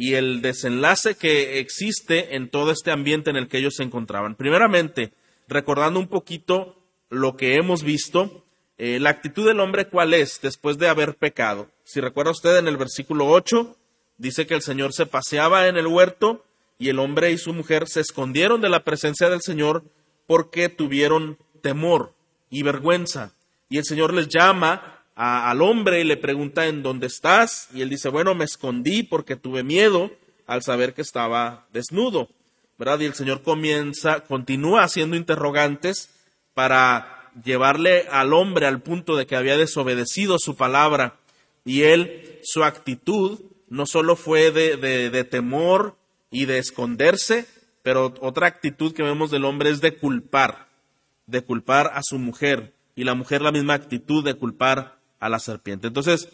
y el desenlace que existe en todo este ambiente en el que ellos se encontraban. Primeramente, recordando un poquito lo que hemos visto, eh, la actitud del hombre cuál es después de haber pecado. Si recuerda usted en el versículo 8, dice que el Señor se paseaba en el huerto y el hombre y su mujer se escondieron de la presencia del Señor porque tuvieron temor y vergüenza. Y el Señor les llama al hombre y le pregunta en dónde estás. Y él dice, bueno, me escondí porque tuve miedo al saber que estaba desnudo. ¿Verdad? Y el Señor comienza, continúa haciendo interrogantes para llevarle al hombre al punto de que había desobedecido su palabra y él, su actitud no solo fue de, de, temor y de esconderse, pero otra actitud que vemos del hombre es de culpar, de culpar a su mujer y la mujer la misma actitud de culpar a la serpiente. Entonces,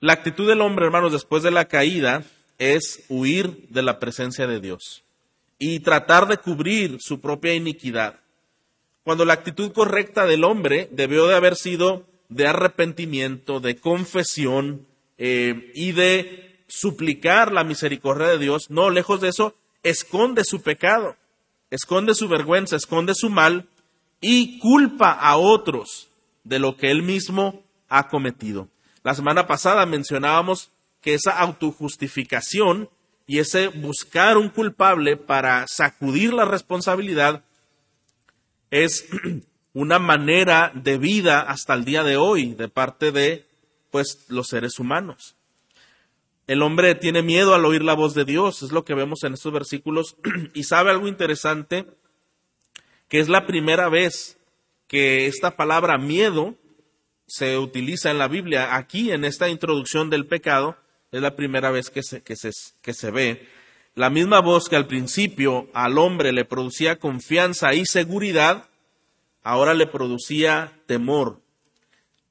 la actitud del hombre, hermanos, después de la caída es huir de la presencia de Dios y tratar de cubrir su propia iniquidad cuando la actitud correcta del hombre debió de haber sido de arrepentimiento, de confesión eh, y de suplicar la misericordia de Dios. No, lejos de eso, esconde su pecado, esconde su vergüenza, esconde su mal y culpa a otros de lo que él mismo ha cometido. La semana pasada mencionábamos que esa autojustificación y ese buscar un culpable para sacudir la responsabilidad es una manera de vida hasta el día de hoy de parte de pues los seres humanos. El hombre tiene miedo al oír la voz de Dios, es lo que vemos en estos versículos y sabe algo interesante que es la primera vez que esta palabra miedo se utiliza en la Biblia. Aquí, en esta introducción del pecado, es la primera vez que se, que se, que se ve. La misma voz que al principio al hombre le producía confianza y seguridad, ahora le producía temor.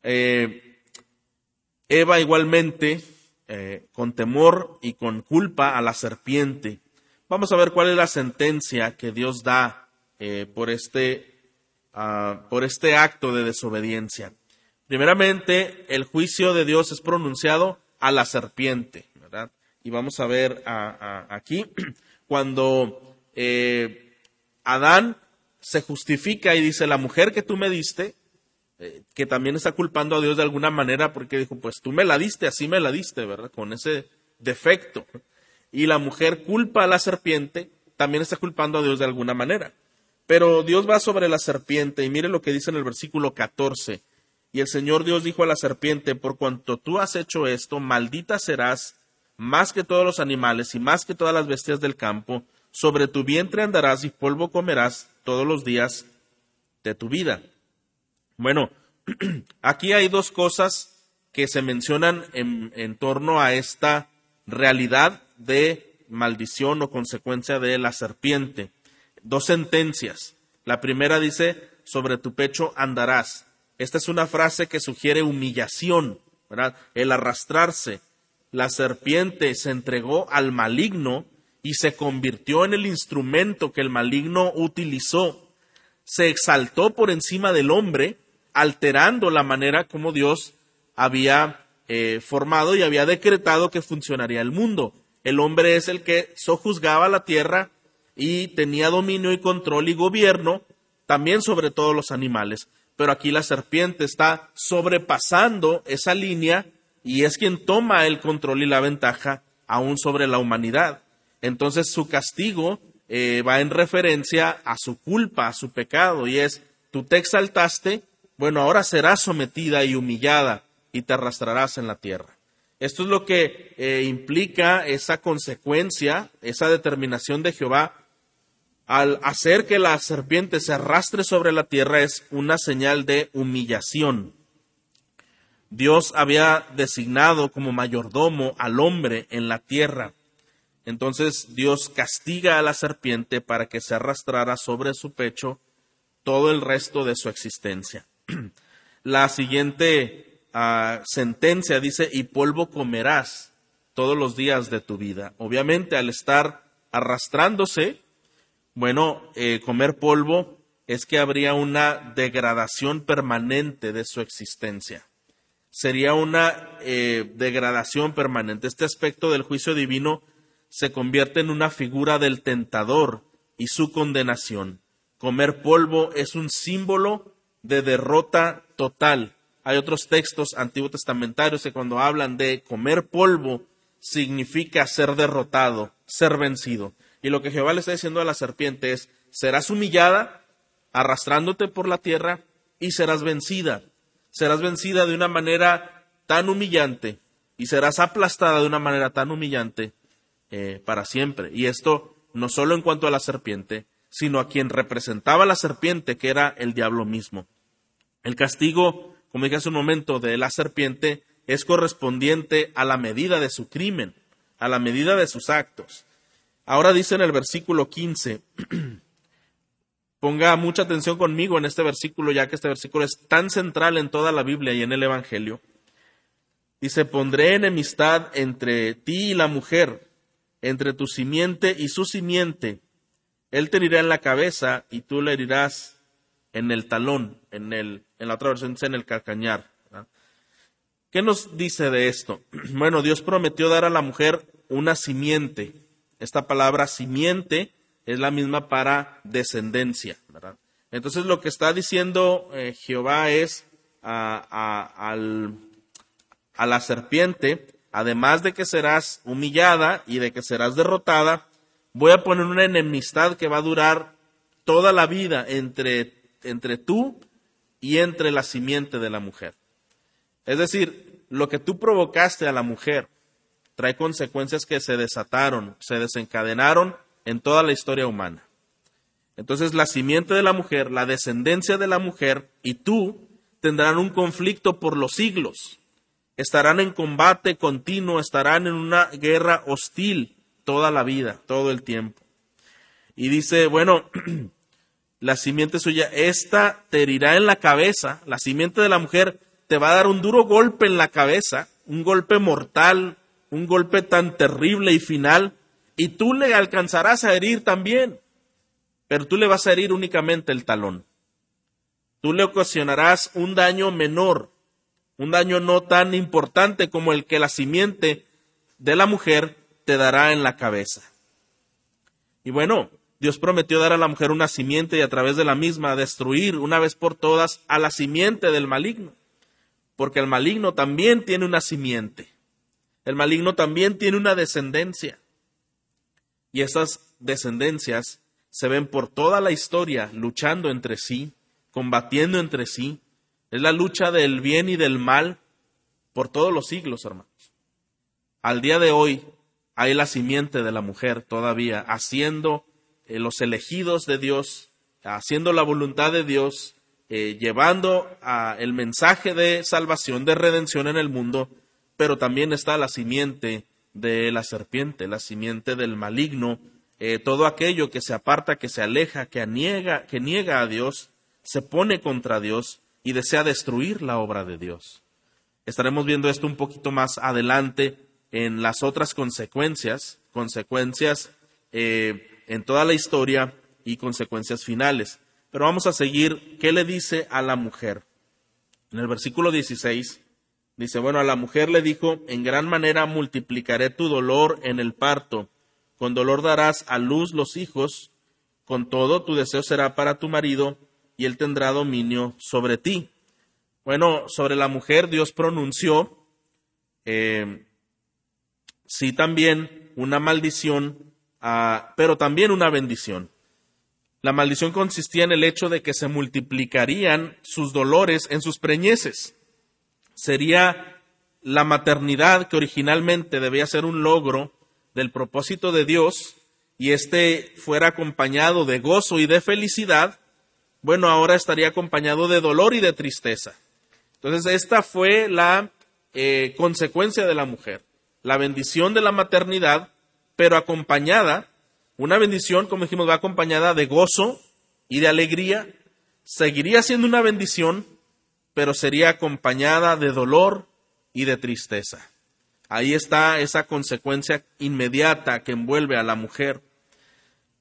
Eh, Eva igualmente, eh, con temor y con culpa a la serpiente. Vamos a ver cuál es la sentencia que Dios da eh, por, este, ah, por este acto de desobediencia. Primeramente, el juicio de Dios es pronunciado a la serpiente. Y vamos a ver aquí, cuando eh, Adán se justifica y dice, la mujer que tú me diste, eh, que también está culpando a Dios de alguna manera porque dijo, pues tú me la diste, así me la diste, ¿verdad? Con ese defecto. Y la mujer culpa a la serpiente, también está culpando a Dios de alguna manera. Pero Dios va sobre la serpiente y mire lo que dice en el versículo 14. Y el Señor Dios dijo a la serpiente, por cuanto tú has hecho esto, maldita serás más que todos los animales y más que todas las bestias del campo, sobre tu vientre andarás y polvo comerás todos los días de tu vida. Bueno, aquí hay dos cosas que se mencionan en, en, torno a esta realidad de maldición o consecuencia de la serpiente. Dos sentencias. La primera dice, sobre tu pecho andarás. Esta es una frase que sugiere humillación, ¿verdad? El arrastrarse, la serpiente se entregó al maligno y se convirtió en el instrumento que el maligno utilizó. Se exaltó por encima del hombre, alterando la manera como Dios había eh, formado y había decretado que funcionaría el mundo. El hombre es el que sojuzgaba la tierra y tenía dominio y control y gobierno también sobre todos los animales. Pero aquí la serpiente está sobrepasando esa línea y es quien toma el control y la ventaja aún sobre la humanidad. Entonces su castigo eh, va en referencia a su culpa, a su pecado, y es, tú te exaltaste, bueno, ahora serás sometida y humillada y te arrastrarás en la tierra. Esto es lo que eh, implica esa consecuencia, esa determinación de Jehová al hacer que la serpiente se arrastre sobre la tierra es una señal de humillación. Dios había designado como mayordomo al hombre en la tierra. Entonces Dios castiga a la serpiente para que se arrastrara sobre su pecho todo el resto de su existencia. La siguiente ah, sentencia dice, y polvo comerás todos los días de tu vida. Obviamente al estar arrastrándose, bueno, eh, comer polvo es que habría una degradación permanente de su existencia sería una eh, degradación permanente. Este aspecto del juicio divino se convierte en una figura del tentador y su condenación. Comer polvo es un símbolo de derrota total. Hay otros textos antiguos testamentarios que cuando hablan de comer polvo significa ser derrotado, ser vencido. Y lo que Jehová le está diciendo a la serpiente es, serás humillada, arrastrándote por la tierra, y serás vencida. Serás vencida de una manera tan humillante y serás aplastada de una manera tan humillante eh, para siempre. Y esto no solo en cuanto a la serpiente, sino a quien representaba la serpiente, que era el diablo mismo. El castigo, como dije hace un momento, de la serpiente es correspondiente a la medida de su crimen, a la medida de sus actos. Ahora dice en el versículo 15, ponga mucha atención conmigo en este versículo, ya que este versículo es tan central en toda la Biblia y en el Evangelio. Dice, pondré enemistad entre ti y la mujer, entre tu simiente y su simiente. Él te herirá en la cabeza y tú le herirás en el talón, en, el, en la otra versión dice en el calcañar. ¿Qué nos dice de esto? Bueno, Dios prometió dar a la mujer una simiente. Esta palabra simiente es la misma para descendencia. Entonces lo que está diciendo eh, Jehová es a, la serpiente, además de que serás humillada y de que serás derrotada, voy a poner una enemistad que va a durar toda la vida entre, entre tú y entre la simiente de la mujer. Es decir, lo que tú provocaste a la mujer trae consecuencias que se desataron, se desencadenaron en toda la historia humana. Entonces la simiente de la mujer, la descendencia de la mujer y tú tendrán un conflicto por los siglos. Estarán en combate continuo, estarán en una guerra hostil toda la vida, todo el tiempo. Y dice, bueno, la simiente suya, esta te herirá en la cabeza, la simiente de la mujer te va a dar un duro golpe en la cabeza, un golpe mortal, un golpe tan terrible y final, y tú le alcanzarás a herir también, pero tú le vas a herir únicamente el talón. Tú le ocasionarás un daño menor, un daño no tan importante como el que la simiente de la mujer te dará en la cabeza. Y bueno, Dios prometió dar a la mujer una simiente y a través de la misma destruir una vez por todas a la simiente del maligno, porque el maligno también tiene una simiente, el maligno también tiene una descendencia. Y esas descendencias se ven por toda la historia luchando entre sí, combatiendo entre sí. Es la lucha del bien y del mal por todos los siglos, hermanos. Al día de hoy hay la simiente de la mujer todavía haciendo eh, los elegidos de Dios, haciendo la voluntad de Dios, eh, llevando el mensaje de salvación, de redención en el mundo, pero también está la simiente de la serpiente, la simiente del maligno, eh, todo aquello que se aparta, que se aleja, que niega, que niega a Dios, se pone contra Dios y desea destruir la obra de Dios. Estaremos viendo esto un poquito más adelante en las otras consecuencias, consecuencias eh, en toda la historia y consecuencias finales. Pero vamos a seguir, ¿qué le dice a la mujer? En el versículo 16 Dice, bueno, a la mujer le dijo, en gran manera multiplicaré tu dolor en el parto, con dolor darás a luz los hijos, con todo tu deseo será para tu marido, y él tendrá dominio sobre ti. Bueno, sobre la mujer Dios pronunció, eh, sí también una maldición, ah, pero también una bendición. La maldición consistía en el hecho de que se multiplicarían sus dolores en sus preñeces sería la maternidad que originalmente debía ser un logro del propósito de Dios y éste fuera acompañado de gozo y de felicidad, bueno, ahora estaría acompañado de dolor y de tristeza. Entonces, esta fue la eh, consecuencia de la mujer, la bendición de la maternidad, pero acompañada, una bendición, como dijimos, va acompañada de gozo y de alegría, seguiría siendo una bendición, pero sería acompañada de dolor y de tristeza. Ahí está esa consecuencia inmediata que envuelve a la mujer.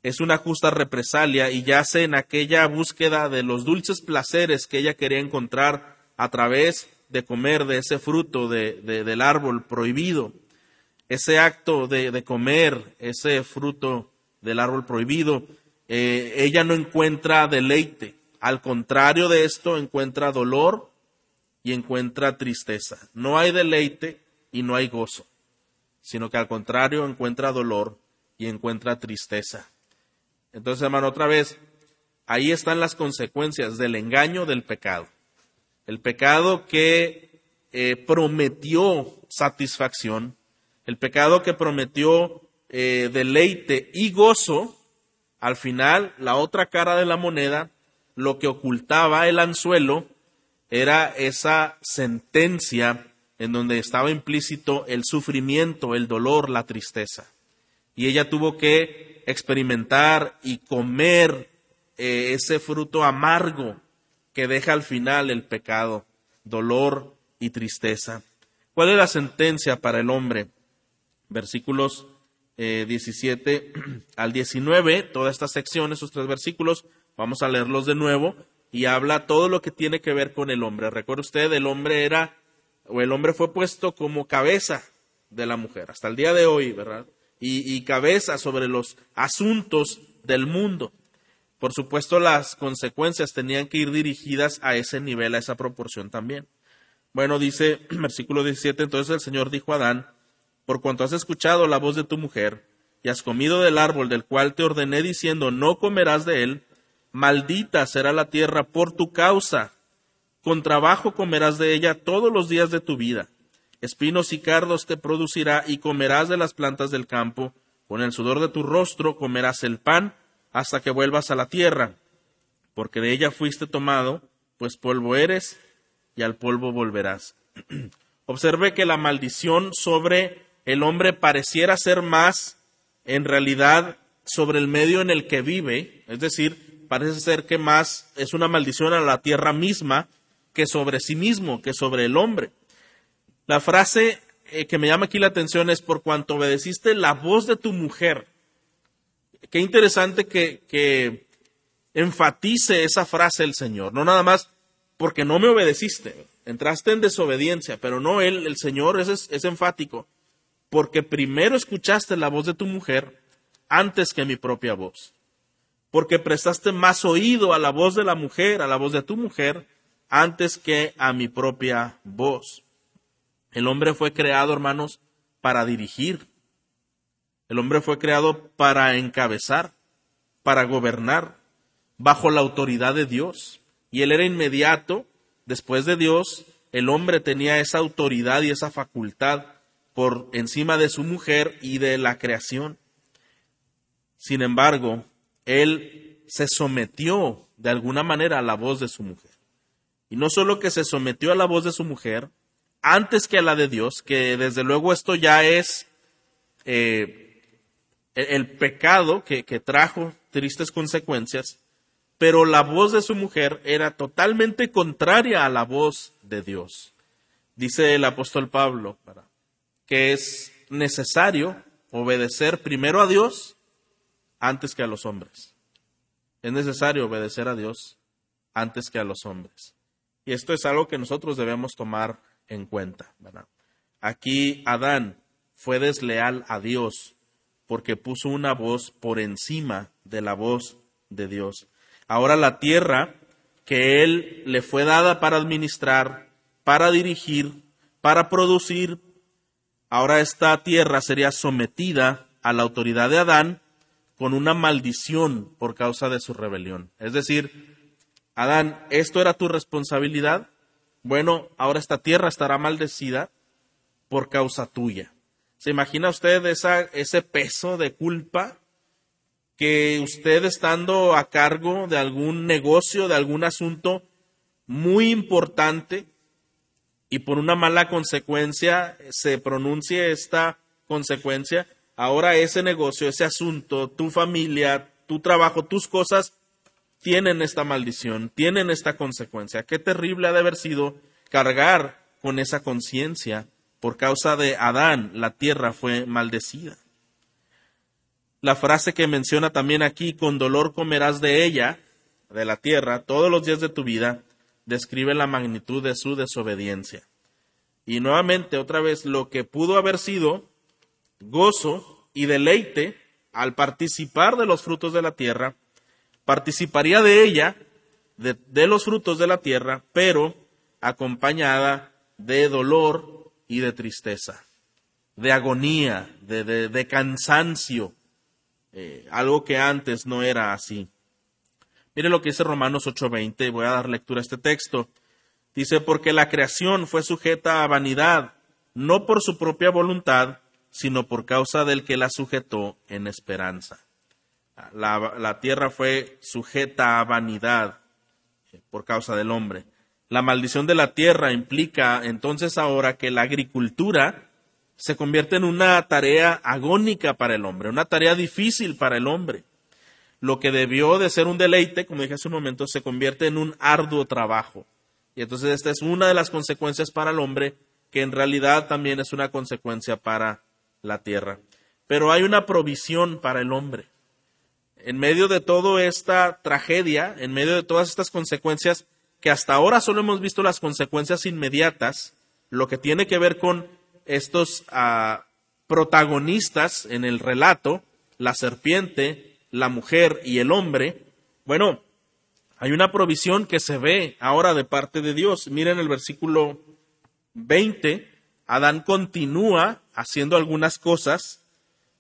Es una justa represalia y yace en aquella búsqueda de los dulces placeres que ella quería encontrar a través de comer de ese fruto del árbol prohibido. ese acto de, comer ese fruto del árbol prohibido, eh, ella no encuentra deleite. Al contrario de esto, encuentra dolor y encuentra tristeza. No hay deleite y no hay gozo, sino que al contrario encuentra dolor y encuentra tristeza. Entonces, hermano, otra vez, ahí están las consecuencias del engaño del pecado. El pecado que eh, prometió satisfacción, el pecado que prometió eh, deleite y gozo, al final, la otra cara de la moneda, lo que ocultaba el anzuelo, era esa sentencia en donde estaba implícito el sufrimiento, el dolor, la tristeza. Y ella tuvo que experimentar y comer eh, ese fruto amargo que deja al final el pecado, dolor y tristeza. ¿Cuál es la sentencia para el hombre? Versículos 17 eh, al 19, toda esta sección, esos tres versículos, vamos a leerlos de nuevo y habla todo lo que tiene que ver con el hombre. Recuerda usted, el hombre era, o el hombre fue puesto como cabeza de la mujer, hasta el día de hoy, ¿verdad? y cabeza sobre los asuntos del mundo. Por supuesto, las consecuencias tenían que ir dirigidas a ese nivel, a esa proporción también. Bueno, dice versículo 17, entonces el Señor dijo a Adán, por cuanto has escuchado la voz de tu mujer y has comido del árbol del cual te ordené diciendo, no comerás de él, maldita será la tierra por tu causa, con trabajo comerás de ella todos los días de tu vida, espinos y cardos te producirá y comerás de las plantas del campo, con el sudor de tu rostro comerás el pan, hasta que vuelvas a la tierra, porque de ella fuiste tomado, pues polvo eres y al polvo volverás. Observe que la maldición sobre el hombre pareciera ser más en realidad sobre el medio en el que vive, es decir, parece ser que más es una maldición a la tierra misma que sobre sí mismo, que sobre el hombre. La frase eh, que me llama aquí la atención es por cuanto obedeciste la voz de tu mujer qué interesante que, enfatice esa frase el Señor. No nada más porque no me obedeciste, entraste en desobediencia, pero no él, el Señor es, es enfático, porque primero escuchaste la voz de tu mujer antes que mi propia voz, porque prestaste más oído a la voz de la mujer, a la voz de tu mujer, antes que a mi propia voz. El hombre fue creado, hermanos, para dirigir, el hombre fue creado para encabezar, para gobernar, bajo la autoridad de Dios. Y él era inmediato, después de Dios, el hombre tenía esa autoridad y esa facultad por encima de su mujer y de la creación. Sin embargo, él se sometió de alguna manera a la voz de su mujer. Y no solo que se sometió a la voz de su mujer, antes que a la de Dios, que desde luego esto ya es eh, el pecado que, trajo tristes consecuencias, pero la voz de su mujer era totalmente contraria a la voz de Dios. Dice el apóstol Pablo que es necesario obedecer primero a Dios antes que a los hombres. Es necesario obedecer a Dios antes que a los hombres. Y esto es algo que nosotros debemos tomar en cuenta. Aquí Adán fue desleal a Dios porque puso una voz por encima de la voz de Dios. Ahora la tierra que Él le fue dada para administrar, para dirigir, para producir, ahora esta tierra sería sometida a la autoridad de Adán con una maldición por causa de su rebelión. Es decir, Adán, ¿esto era tu responsabilidad? Bueno, ahora esta tierra estará maldecida por causa tuya. ¿Se imagina usted ese peso de culpa que usted estando a cargo de algún negocio, de algún asunto muy importante y por una mala consecuencia se pronuncie esta consecuencia, ahora ese negocio, ese asunto, tu familia, tu trabajo, tus cosas tienen esta maldición, tienen esta consecuencia. Qué terrible ha de haber sido cargar con esa conciencia por causa de Adán, la tierra fue maldecida. La frase que menciona también aquí, con dolor comerás de ella, de la tierra, todos los días de tu vida, describe la magnitud de su desobediencia. Y nuevamente, otra vez, lo que pudo haber sido gozo y deleite al participar de los frutos de la tierra, participaría de ella, de, los frutos de la tierra, pero acompañada de dolor y de tristeza, de agonía, de, cansancio, eh, algo que antes no era así. Mire lo que dice Romanos 8:20, voy a dar lectura a este texto. Dice, porque la creación fue sujeta a vanidad, no por su propia voluntad, sino por causa del que la sujetó en esperanza. La, tierra fue sujeta a vanidad eh, por causa del hombre. La maldición de la tierra implica entonces ahora que la agricultura se convierte en una tarea agónica para el hombre, una tarea difícil para el hombre. Lo que debió de ser un deleite, como dije hace un momento, se convierte en un arduo trabajo. Y entonces esta es una de las consecuencias para el hombre, que en realidad también es una consecuencia para la tierra. Pero hay una provisión para el hombre. En medio de toda esta tragedia, en medio de todas estas consecuencias, que hasta ahora solo hemos visto las consecuencias inmediatas, lo que tiene que ver con estos ah, protagonistas en el relato, la serpiente, la mujer y el hombre, bueno, hay una provisión que se ve ahora de parte de Dios. Miren el versículo 20. Adán continúa haciendo algunas cosas.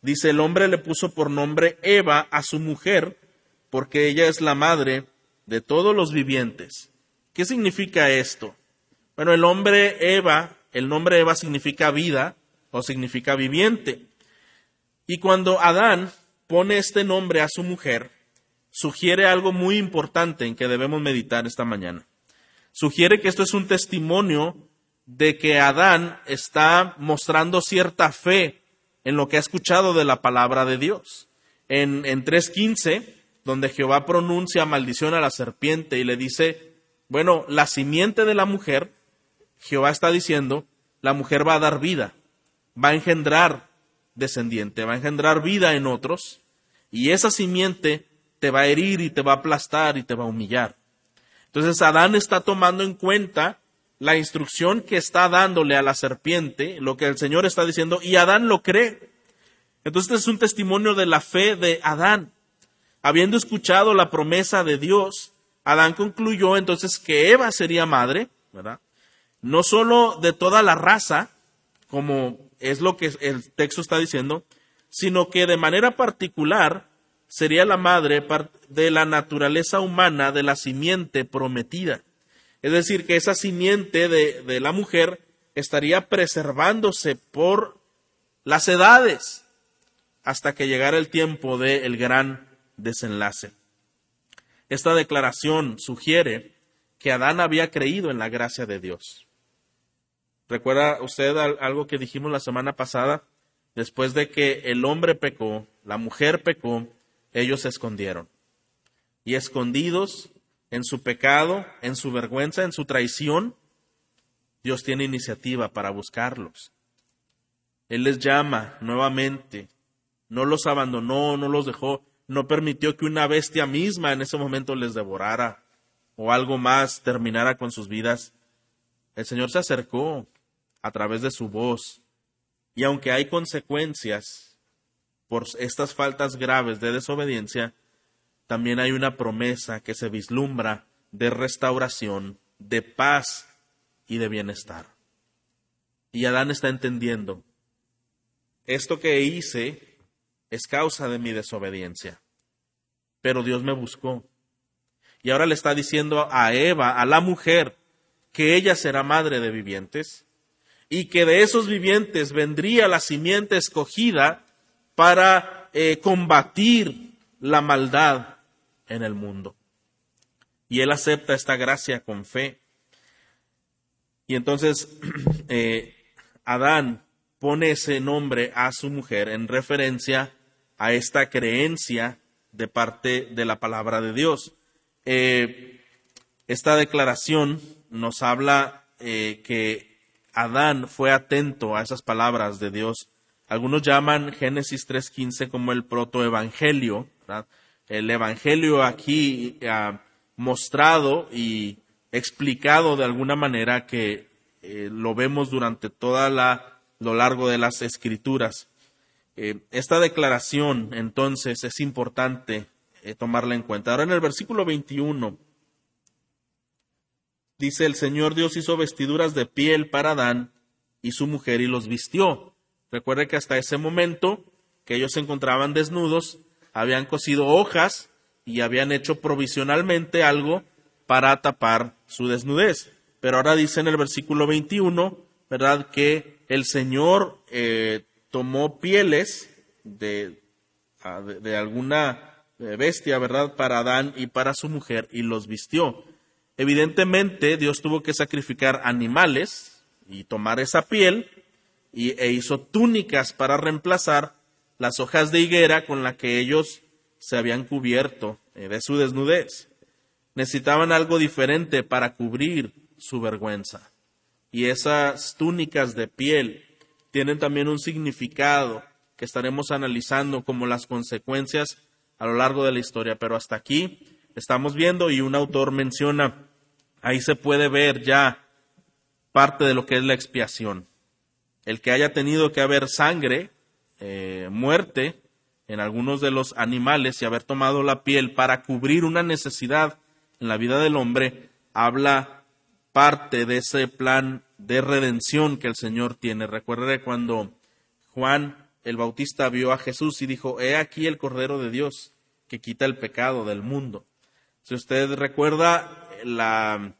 Dice, el hombre le puso por nombre Eva a su mujer, porque ella es la madre de todos los vivientes. ¿Qué significa esto? Bueno, el hombre Eva, el nombre Eva significa vida o significa viviente. Y cuando Adán pone este nombre a su mujer, sugiere algo muy importante en que debemos meditar esta mañana. Sugiere que esto es un testimonio de que Adán está mostrando cierta fe en lo que ha escuchado de la palabra de Dios. En, en 3.15, donde Jehová pronuncia maldición a la serpiente y le dice, bueno, la simiente de la mujer, Jehová está diciendo, la mujer va a dar vida, va a engendrar descendiente, va a engendrar vida en otros, y esa simiente te va a herir y te va a aplastar y te va a humillar. Entonces Adán está tomando en cuenta la instrucción que está dándole a la serpiente, lo que el Señor está diciendo, y Adán lo cree. Entonces este es un testimonio de la fe de Adán. Habiendo escuchado la promesa de Dios, Adán concluyó entonces que Eva sería madre, ¿verdad? No solo de toda la raza, como es lo que el texto está diciendo, sino que de manera particular sería la madre de la naturaleza humana de la simiente prometida. Es decir, que esa simiente de, la mujer estaría preservándose por las edades hasta que llegara el tiempo del gran desenlace. Esta declaración sugiere que Adán había creído en la gracia de Dios. ¿Recuerda usted algo que dijimos la semana pasada? Después de que el hombre pecó, la mujer pecó, ellos se escondieron. Y escondidos en su pecado, en su vergüenza, en su traición, Dios tiene iniciativa para buscarlos. Él les llama nuevamente, no los abandonó, no los dejó, no permitió que una bestia misma en ese momento les devorara o algo más terminara con sus vidas. El Señor se acercó a través de su voz y aunque hay consecuencias, por estas faltas graves de desobediencia, también hay una promesa que se vislumbra de restauración, de paz y de bienestar. Y Adán está entendiendo, esto que hice es causa de mi desobediencia, pero Dios me buscó. Y ahora le está diciendo a Eva, a la mujer, que ella será madre de vivientes y que de esos vivientes vendría la simiente escogida para eh, combatir la maldad en el mundo. Y él acepta esta gracia con fe. Y entonces eh, Adán pone ese nombre a su mujer en referencia a esta creencia de parte de la palabra de Dios. Eh, esta declaración nos habla que Adán fue atento a esas palabras de Dios algunos llaman Génesis 3.15 como el protoevangelio. El evangelio aquí ha mostrado y explicado de alguna manera que eh, lo vemos durante toda la lo largo de las escrituras. Eh, esta declaración, entonces, es importante eh, tomarla en cuenta. Ahora en el versículo 21 dice, el Señor Dios hizo vestiduras de piel para Adán y su mujer y los vistió. Recuerde que hasta ese momento que ellos se encontraban desnudos, habían cosido hojas y habían hecho provisionalmente algo para tapar su desnudez. Pero ahora dice en el versículo 21, ¿verdad? Que el Señor eh, tomó pieles de, ah, de, alguna eh, bestia, ¿verdad? Para Adán y para su mujer y los vistió. Evidentemente, Dios tuvo que sacrificar animales y tomar esa piel y, e hizo túnicas para reemplazar las hojas de higuera con la que ellos se habían cubierto eh, de su desnudez. Necesitaban algo diferente para cubrir su vergüenza. Y esas túnicas de piel tienen también un significado que estaremos analizando como las consecuencias a lo largo de la historia. Pero hasta aquí estamos viendo y un autor menciona, ahí se puede ver ya parte de lo que es la expiación. El que haya tenido que haber sangre, eh, muerte en algunos de los animales y haber tomado la piel para cubrir una necesidad en la vida del hombre, habla parte de ese plan de redención que el Señor tiene. Recuerde cuando Juan el Bautista vio a Jesús y dijo, He aquí el Cordero de Dios que quita el pecado del mundo. Si usted recuerda la,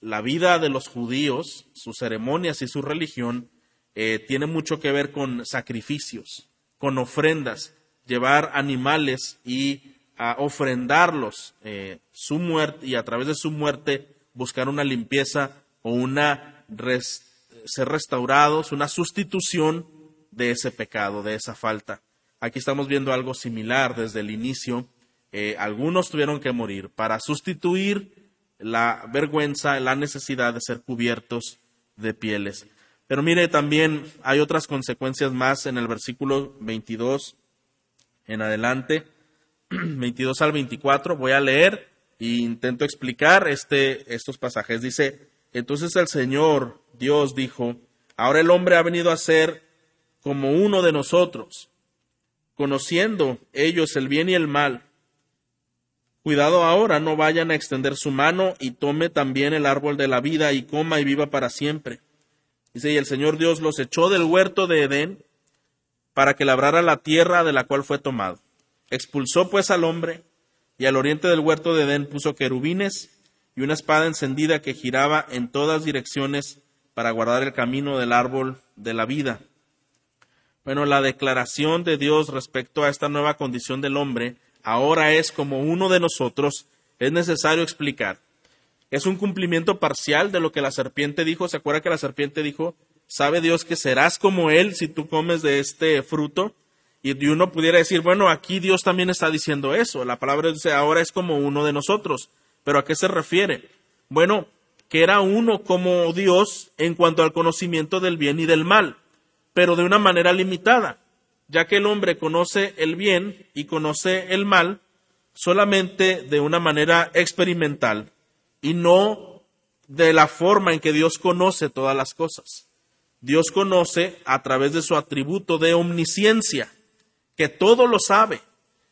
la vida de los judíos, sus ceremonias y su religión, eh, tiene mucho que ver con sacrificios, con ofrendas, llevar animales y a ofrendarlos eh, su muerte y a través de su muerte buscar una limpieza o una ser restaurados, una sustitución de ese pecado, de esa falta. Aquí estamos viendo algo similar desde el inicio. Eh, algunos tuvieron que morir para sustituir la vergüenza, la necesidad de ser cubiertos de pieles. Pero mire, también hay otras consecuencias más en el versículo 22 en adelante, 22 al 24. Voy a leer e intento explicar este, estos pasajes. Dice, entonces el Señor Dios dijo, ahora el hombre ha venido a ser como uno de nosotros, conociendo ellos el bien y el mal. Cuidado ahora, no vayan a extender su mano y tome también el árbol de la vida y coma y viva para siempre. Dice, y el Señor Dios los echó del huerto de Edén para que labrara la tierra de la cual fue tomado. Expulsó pues al hombre y al oriente del huerto de Edén puso querubines y una espada encendida que giraba en todas direcciones para guardar el camino del árbol de la vida. Bueno, la declaración de Dios respecto a esta nueva condición del hombre ahora es como uno de nosotros, es necesario explicar. Es un cumplimiento parcial de lo que la serpiente dijo. ¿Se acuerda que la serpiente dijo, sabe Dios que serás como Él si tú comes de este fruto? Y uno pudiera decir, bueno, aquí Dios también está diciendo eso. La palabra dice, ahora es como uno de nosotros. ¿Pero a qué se refiere? Bueno, que era uno como Dios en cuanto al conocimiento del bien y del mal, pero de una manera limitada, ya que el hombre conoce el bien y conoce el mal solamente de una manera experimental y no de la forma en que Dios conoce todas las cosas. Dios conoce a través de su atributo de omnisciencia, que todo lo sabe,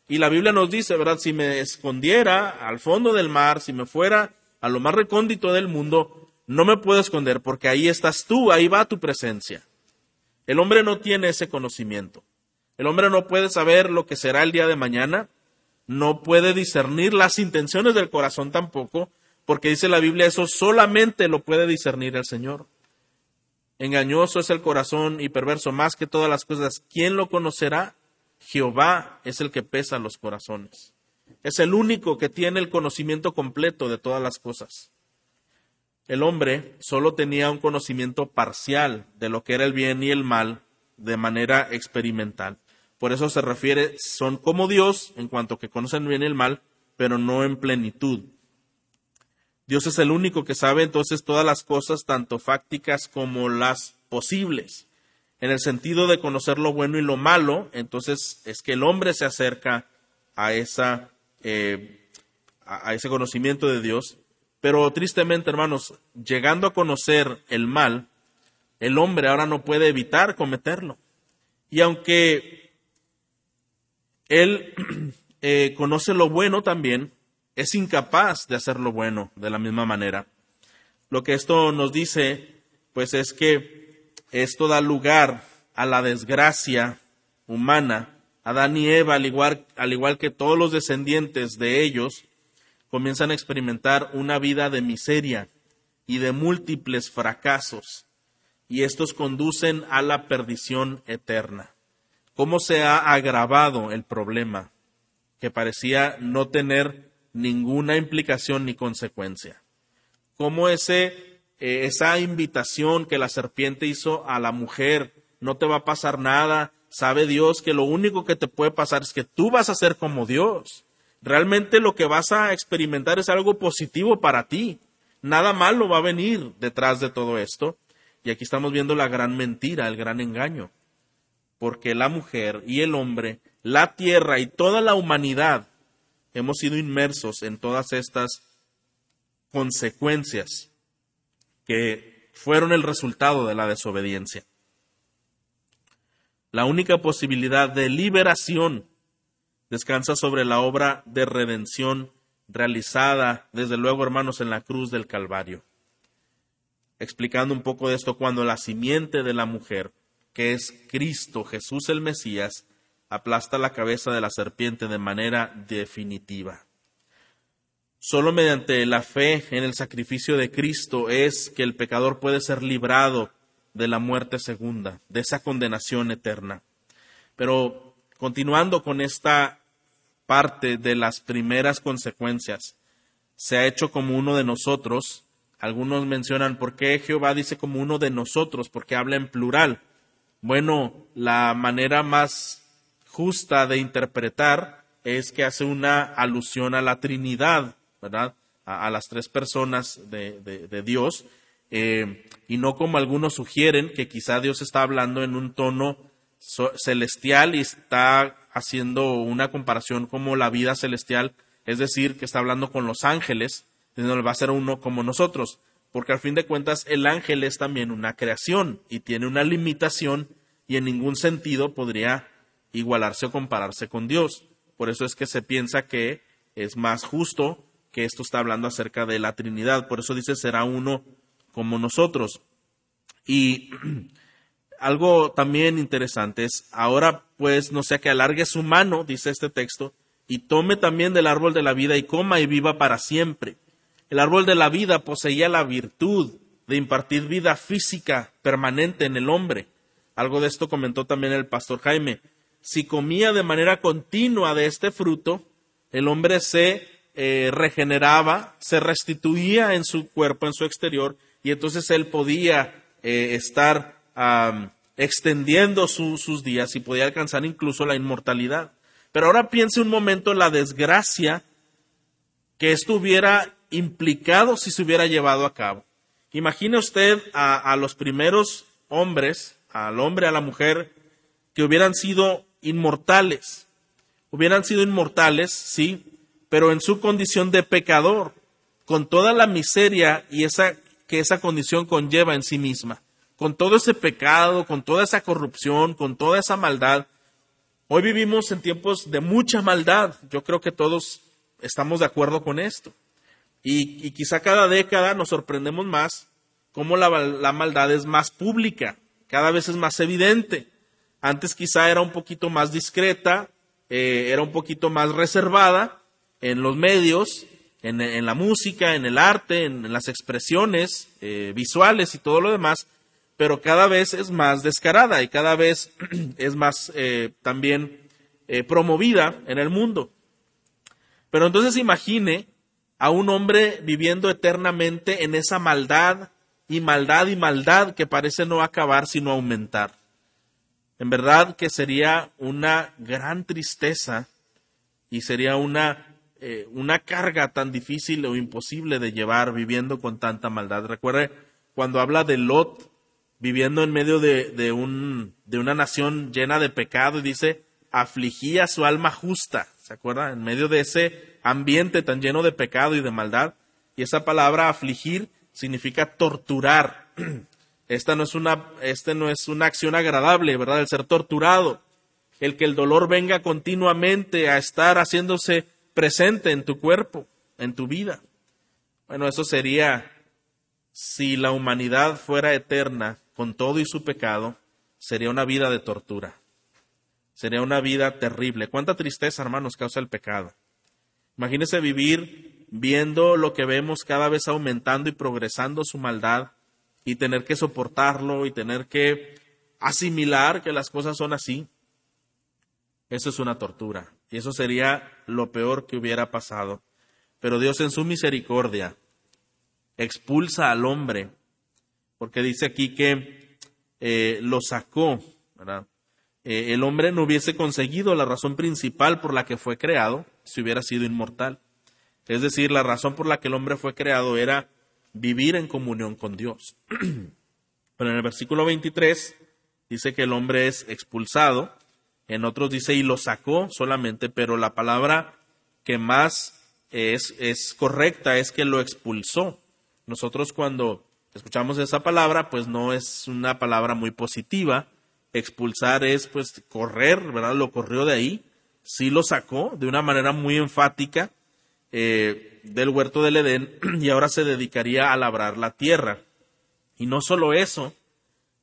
y la Biblia nos dice, ¿verdad? Si me escondiera al fondo del mar, si me fuera a lo más recóndito del mundo, no me puedo esconder porque ahí estás tú, ahí va tu presencia. El hombre no tiene ese conocimiento. El hombre no puede saber lo que será el día de mañana, no puede discernir las intenciones del corazón tampoco, porque dice la Biblia, eso solamente lo puede discernir el Señor. Engañoso es el corazón y perverso más que todas las cosas. ¿Quién lo conocerá? Jehová es el que pesa los corazones. Es el único que tiene el conocimiento completo de todas las cosas. El hombre solo tenía un conocimiento parcial de lo que era el bien y el mal de manera experimental. Por eso se refiere, son como Dios en cuanto que conocen bien y el mal, pero no en plenitud. Dios es el único que sabe entonces todas las cosas, tanto fácticas como las posibles en el sentido de conocer lo bueno y lo malo, entonces es que el hombre se acerca a, esa, eh, a ese conocimiento de Dios. Pero tristemente, hermanos, llegando a conocer el mal, el hombre ahora no puede evitar cometerlo. Y aunque él eh, conoce lo bueno también, es incapaz de hacer lo bueno de la misma manera. Lo que esto nos dice, pues es que esto da lugar a la desgracia humana. Adán y Eva, al igual, al igual que todos los descendientes de ellos, comienzan a experimentar una vida de miseria y de múltiples fracasos, y estos conducen a la perdición eterna. ¿Cómo se ha agravado el problema que parecía no tener ninguna implicación ni consecuencia? ¿Cómo ese, eh, esa invitación que la serpiente hizo a la mujer, no te va a pasar nada, sabe Dios que lo único que te puede pasar es que tú vas a ser como Dios. Realmente lo que vas a experimentar es algo positivo para ti. Nada malo va a venir detrás de todo esto. Y aquí estamos viendo la gran mentira, el gran engaño. Porque la mujer y el hombre, la tierra y toda la humanidad hemos sido inmersos en todas estas consecuencias que fueron el resultado de la desobediencia. La única posibilidad de liberación descansa sobre la obra de redención realizada, desde luego, hermanos, en la cruz del Calvario. Explicando un poco de esto, cuando la simiente de la mujer, que es Cristo, Jesús el Mesías, aplasta la cabeza de la serpiente de manera definitiva. Solo mediante la fe en el sacrificio de Cristo es que el pecador puede ser librado de la muerte segunda, de esa condenación eterna. Pero continuando con esta parte de las primeras consecuencias, se ha hecho como uno de nosotros. Algunos mencionan por qué Jehová dice como uno de nosotros, porque habla en plural. Bueno, la manera más justa de interpretar es que hace una alusión a la Trinidad, ¿verdad? A, las tres personas de, Dios, eh, y no como algunos sugieren que quizá Dios está hablando en un tono celestial y está haciendo una comparación como la vida celestial, es decir, que está hablando con los ángeles, diciendo va a ser uno como nosotros, porque al fin de cuentas el ángel es también una creación y tiene una limitación y en ningún sentido podría igualarse o compararse con Dios. Por eso es que se piensa que es más justo que esto está hablando acerca de la Trinidad. Por eso dice será uno como nosotros. Y algo también interesante es, ahora pues no sea que alargue su mano, dice este texto, y tome también del árbol de la vida y coma y viva para siempre. El árbol de la vida poseía la virtud de impartir vida física permanente en el hombre. Algo de esto comentó también el pastor Jaime. Si comía de manera continua de este fruto, el hombre se eh, regeneraba, se restituía en su cuerpo, en su exterior, y entonces él podía eh, estar extendiendo sus días y podía alcanzar incluso la inmortalidad. Pero ahora piense un momento en la desgracia que esto hubiera implicado si se hubiera llevado a cabo. Imagine usted a, los primeros hombres, al hombre, a la mujer, que hubieran sido inmortales. Hubieran sido inmortales, sí, pero en su condición de pecador, con toda la miseria y esa que esa condición conlleva en sí misma. Con todo ese pecado, con toda esa corrupción, con toda esa maldad. Hoy vivimos en tiempos de mucha maldad. Yo creo que todos estamos de acuerdo con esto. Y, quizá cada década nos sorprendemos más cómo la, maldad es más pública, cada vez es más evidente. Antes quizá era un poquito más discreta, eh, era un poquito más reservada en los medios, en, la música, en el arte, en, las expresiones eh, visuales y todo lo demás, pero cada vez es más descarada y cada vez es más eh, también promovida en el mundo. Pero entonces imagine a un hombre viviendo eternamente en esa maldad y maldad y maldad que parece no acabar sino aumentar. En verdad que sería una gran tristeza y sería una eh, una carga tan difícil o imposible de llevar viviendo con tanta maldad. Recuerde cuando habla de Lot viviendo en medio de, de, un, de una nación llena de pecado y dice, afligía su alma justa. ¿Se acuerda? En medio de ese ambiente tan lleno de pecado y de maldad. Y esa palabra afligir significa torturar. Esta no es una, este no es una acción agradable, ¿verdad? El ser torturado el que el dolor venga continuamente a estar haciéndose presente en tu cuerpo, en tu vida. Bueno, eso sería si la humanidad fuera eterna con todo y su pecado, sería una vida de tortura. Sería una vida terrible. ¿Cuánta tristeza, hermanos, causa el pecado? Imagínese vivir viendo lo que vemos cada vez aumentando y progresando su maldad y tener que soportarlo y tener que asimilar que las cosas son así. Eso es una tortura y eso sería lo peor que hubiera pasado. Pero Dios en su misericordia expulsa al hombre, porque dice aquí que eh, lo sacó, eh, el hombre no hubiese conseguido la razón principal por la que fue creado si hubiera sido inmortal. Es decir, la razón por la que el hombre fue creado era vivir en comunión con Dios. Pero en el versículo 23 dice que el hombre es expulsado, en otros dice y lo sacó solamente, pero la palabra que más es, es correcta es que lo expulsó. Nosotros cuando escuchamos esa palabra, pues no es una palabra muy positiva. Expulsar es pues correr, ¿verdad? Lo corrió de ahí, sí lo sacó de una manera muy enfática eh, del huerto del Edén y ahora se dedicaría a labrar la tierra. Y no solo eso,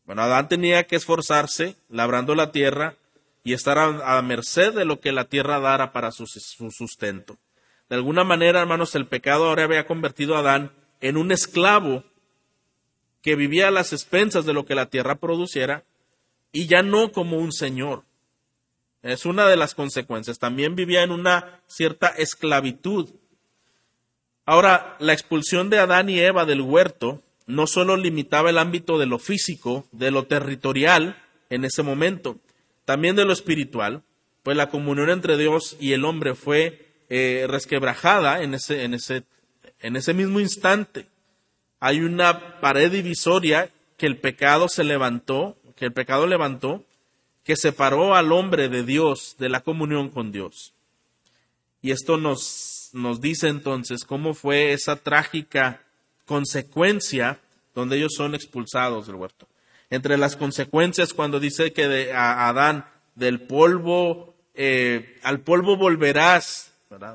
bueno, Adán tenía que esforzarse labrando la tierra y estar a, merced de lo que la tierra dara para su, su, sustento. De alguna manera, hermanos, el pecado ahora había convertido a Adán en un esclavo que vivía a las expensas de lo que la tierra produciera y ya no como un señor. Es una de las consecuencias. También vivía en una cierta esclavitud. Ahora, la expulsión de Adán y Eva del huerto no solo limitaba el ámbito de lo físico, de lo territorial en ese momento, también de lo espiritual, pues la comunión entre Dios y el hombre fue eh, resquebrajada en ese, en, ese, en ese mismo instante. Hay una pared divisoria que el pecado se levantó, que el pecado levantó, que separó al hombre de Dios, de la comunión con Dios. Y esto nos, nos dice entonces cómo fue esa trágica consecuencia donde ellos son expulsados del huerto. Entre las consecuencias cuando dice que de, a Adán del polvo, eh, al polvo volverás,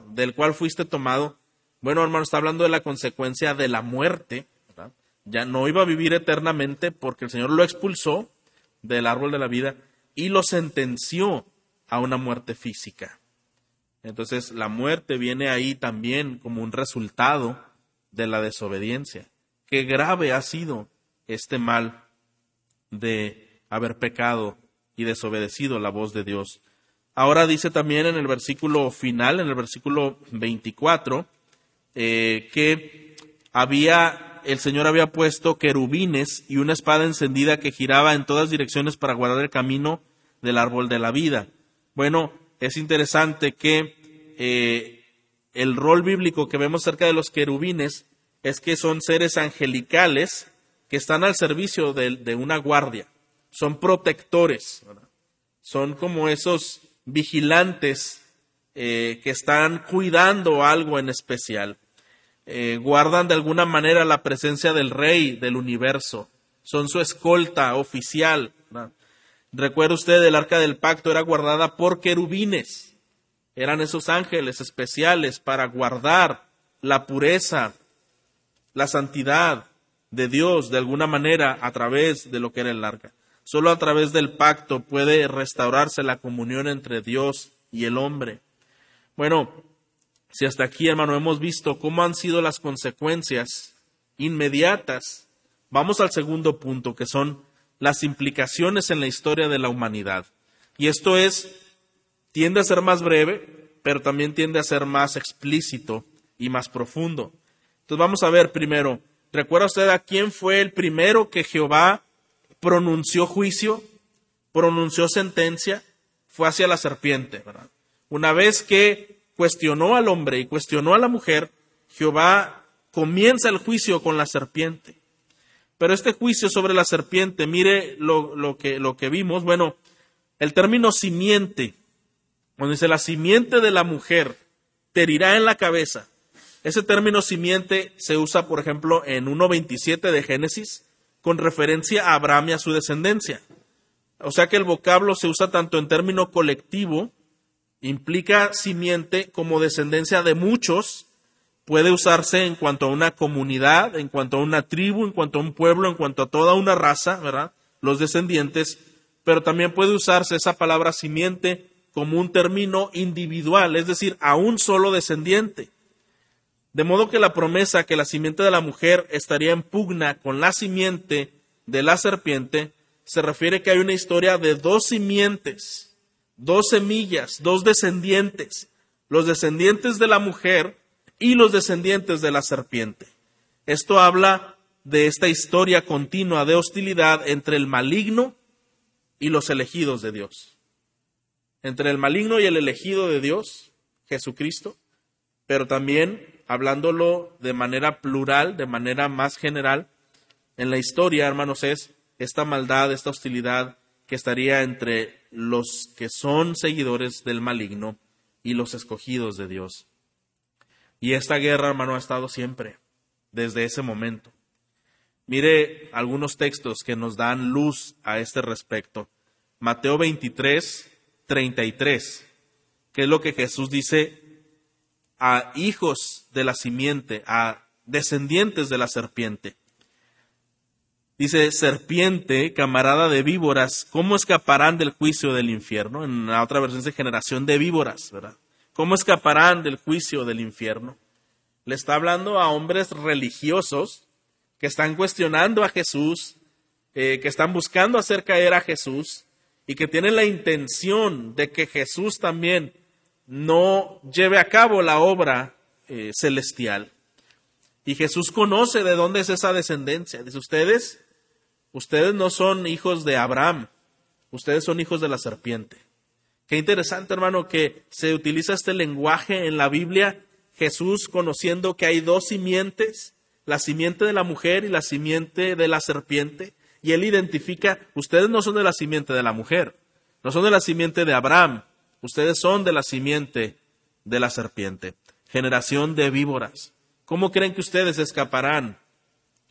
del cual fuiste tomado. Bueno, hermano, está hablando de la consecuencia de la muerte. Ya no iba a vivir eternamente porque el Señor lo expulsó del árbol de la vida y lo sentenció a una muerte física. Entonces la muerte viene ahí también como un resultado de la desobediencia. Qué grave ha sido este mal de haber pecado y desobedecido la voz de Dios. Ahora dice también en el versículo final, en el versículo 24, eh, que había, el Señor había puesto querubines y una espada encendida que giraba en todas direcciones para guardar el camino del árbol de la vida. Bueno, es interesante que eh, el rol bíblico que vemos cerca de los querubines es que son seres angelicales que están al servicio de, una guardia, son protectores, son como esos vigilantes eh, que están cuidando algo en especial, eh, guardan de alguna manera la presencia del rey del universo, son su escolta oficial. Recuerda usted, el arca del pacto era guardada por querubines. Eran esos ángeles especiales para guardar la pureza, la santidad de Dios de alguna manera a través de lo que era el arca. Solo a través del pacto puede restaurarse la comunión entre Dios y el hombre. Bueno, si hasta aquí, hermano, hemos visto cómo han sido las consecuencias inmediatas, vamos al segundo punto, que son las implicaciones en la historia de la humanidad. Y esto es, tiende a ser más breve, pero también tiende a ser más explícito y más profundo. Entonces vamos a ver primero, ¿recuerda usted a quién fue el primero que Jehová pronunció juicio, pronunció sentencia? Fue hacia la serpiente. Una vez que cuestionó al hombre y cuestionó a la mujer, Jehová comienza el juicio con la serpiente. Pero este juicio sobre la serpiente, mire lo, que, lo que vimos, bueno, el término simiente, cuando dice la simiente de la mujer te herirá en la cabeza. Ese término simiente se usa, por ejemplo, en 1.27 de Génesis, con referencia a Abraham y a su descendencia. O sea que el vocablo se usa tanto en término colectivo, implica simiente como descendencia de muchos, puede usarse en cuanto a una comunidad, en cuanto a una tribu, en cuanto a un pueblo, en cuanto a toda una raza, ¿verdad? Los descendientes, pero también puede usarse esa palabra simiente como un término individual, es decir, a un solo descendiente. De modo que la promesa que la simiente de la mujer estaría en pugna con la simiente de la serpiente se refiere que hay una historia de dos simientes, dos semillas, dos descendientes, los descendientes de la mujer y los descendientes de la serpiente. Esto habla de esta historia continua de hostilidad entre el maligno y los elegidos de Dios. Entre el maligno y el elegido de Dios, Jesucristo, pero también hablándolo de manera plural, de manera más general, en la historia, hermanos, es esta maldad, esta hostilidad que estaría entre los que son seguidores del maligno y los escogidos de Dios. Y esta guerra, hermano, ha estado siempre, desde ese momento. Mire algunos textos que nos dan luz a este respecto. Mateo 23, 33, que es lo que Jesús dice a hijos de la simiente, a descendientes de la serpiente. Dice, serpiente, camarada de víboras, ¿cómo escaparán del juicio del infierno? En la otra versión dice generación de víboras, ¿verdad? ¿Cómo escaparán del juicio del infierno? Le está hablando a hombres religiosos que están cuestionando a Jesús, eh, que están buscando hacer caer a Jesús y que tienen la intención de que Jesús también no lleve a cabo la obra eh, celestial. Y Jesús conoce de dónde es esa descendencia. Dice, ustedes, ustedes no son hijos de Abraham, ustedes son hijos de la serpiente. Qué interesante, hermano, que se utiliza este lenguaje en la Biblia, Jesús conociendo que hay dos simientes, la simiente de la mujer y la simiente de la serpiente, y él identifica, ustedes no son de la simiente de la mujer, no son de la simiente de Abraham, ustedes son de la simiente de la serpiente, generación de víboras. ¿Cómo creen que ustedes escaparán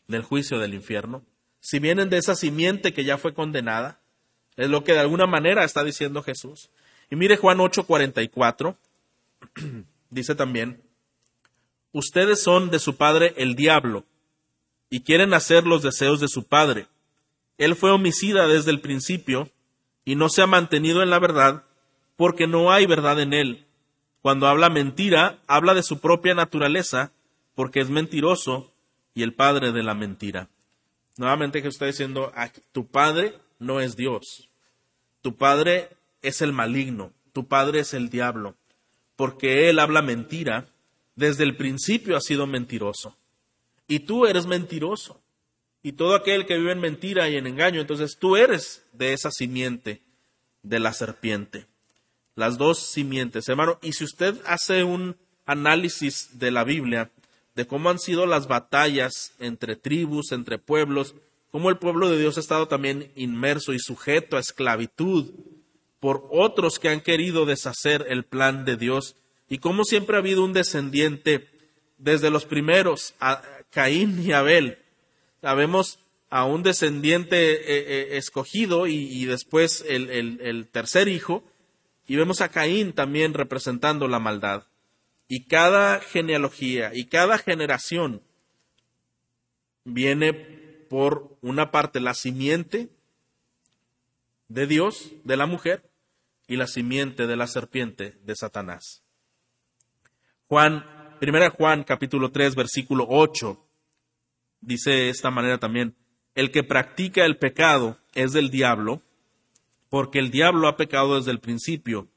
del juicio del infierno? Si vienen de esa simiente que ya fue condenada, es lo que de alguna manera está diciendo Jesús. Y mire Juan 8:44, dice también, ustedes son de su padre el diablo y quieren hacer los deseos de su padre. Él fue homicida desde el principio y no se ha mantenido en la verdad porque no hay verdad en él. Cuando habla mentira, habla de su propia naturaleza porque es mentiroso y el padre de la mentira. Nuevamente que está diciendo, tu padre no es Dios. Tu padre es el maligno, tu padre es el diablo, porque él habla mentira, desde el principio ha sido mentiroso. Y tú eres mentiroso. Y todo aquel que vive en mentira y en engaño, entonces tú eres de esa simiente de la serpiente. Las dos simientes, hermano. Y si usted hace un análisis de la Biblia, de cómo han sido las batallas entre tribus, entre pueblos, cómo el pueblo de Dios ha estado también inmerso y sujeto a esclavitud por otros que han querido deshacer el plan de Dios y como siempre ha habido un descendiente desde los primeros, a Caín y Abel. Sabemos a un descendiente eh, eh, escogido y, después el tercer hijo, y vemos a Caín también representando la maldad. Y cada genealogía y cada generación viene por una parte la simiente de Dios, de la mujer, y la simiente de la serpiente de Satanás. Juan, 1 Juan capítulo 3 versículo 8 dice de esta manera también, el que practica el pecado es del diablo, porque el diablo ha pecado desde el principio.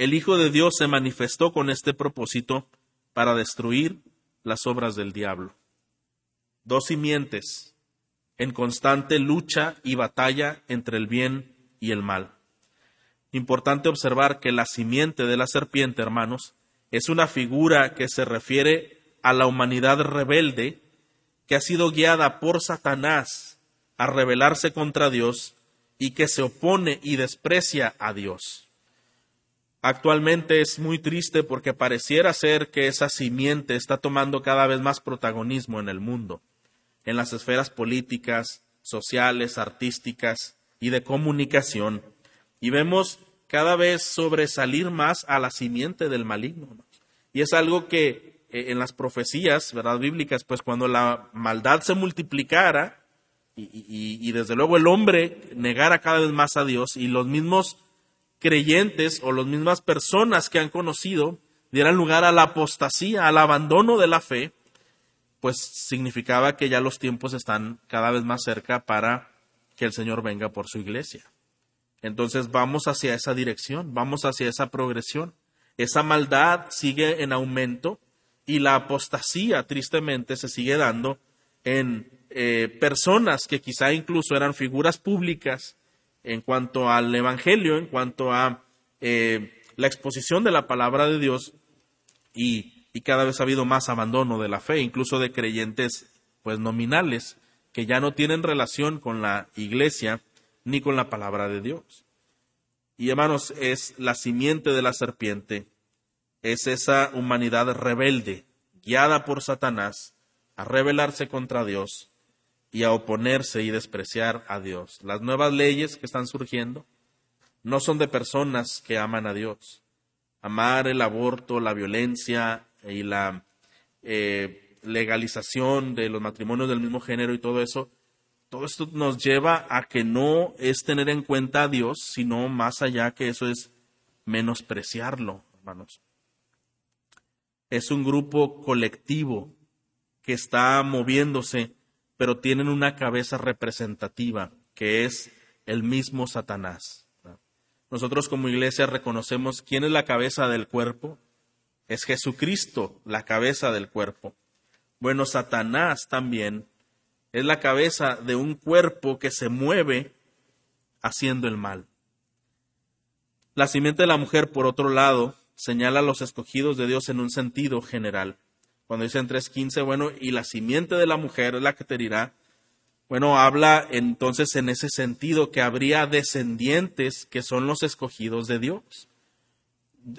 El Hijo de Dios se manifestó con este propósito para destruir las obras del diablo. Dos simientes en constante lucha y batalla entre el bien y el mal. Importante observar que la simiente de la serpiente, hermanos, es una figura que se refiere a la humanidad rebelde que ha sido guiada por Satanás a rebelarse contra Dios y que se opone y desprecia a Dios. Actualmente es muy triste porque pareciera ser que esa simiente está tomando cada vez más protagonismo en el mundo, en las esferas políticas, sociales, artísticas, y de comunicación. Y vemos cada vez sobresalir más a la simiente del maligno. Y es algo que eh, en las profecías, ¿verdad? Bíblicas, pues cuando la maldad se multiplicara y, desde luego el hombre negara cada vez más a Dios y los mismos creyentes o las mismas personas que han conocido dieran lugar a la apostasía, al abandono de la fe, pues significaba que ya los tiempos están cada vez más cerca para que el Señor venga por su iglesia. Entonces vamos hacia esa dirección, vamos hacia esa progresión. Esa maldad sigue en aumento y la apostasía tristemente se sigue dando en eh, personas que quizá incluso eran figuras públicas en cuanto al Evangelio, en cuanto a eh, la exposición de la palabra de Dios y, cada vez ha habido más abandono de la fe, incluso de creyentes pues nominales que ya no tienen relación con la iglesia ni con la palabra de Dios. Y hermanos, es la simiente de la serpiente, es esa humanidad rebelde, guiada por Satanás, a rebelarse contra Dios y a oponerse y despreciar a Dios. Las nuevas leyes que están surgiendo no son de personas que aman a Dios. Amar el aborto, la violencia y la eh, legalización de los matrimonios del mismo género y todo eso todo esto nos lleva a que no es tener en cuenta a Dios, sino más allá que eso es menospreciarlo, hermanos. Es un grupo colectivo que está moviéndose, pero tienen una cabeza representativa, que es el mismo Satanás. Nosotros como iglesia reconocemos quién es la cabeza del cuerpo. Es Jesucristo la cabeza del cuerpo. Bueno, Satanás también es la cabeza de un cuerpo que se mueve haciendo el mal. La simiente de la mujer, por otro lado, señala a los escogidos de Dios en un sentido general. Cuando dice en 3.15, bueno, y la simiente de la mujer es la que te dirá, bueno, habla entonces en ese sentido que habría descendientes que son los escogidos de Dios.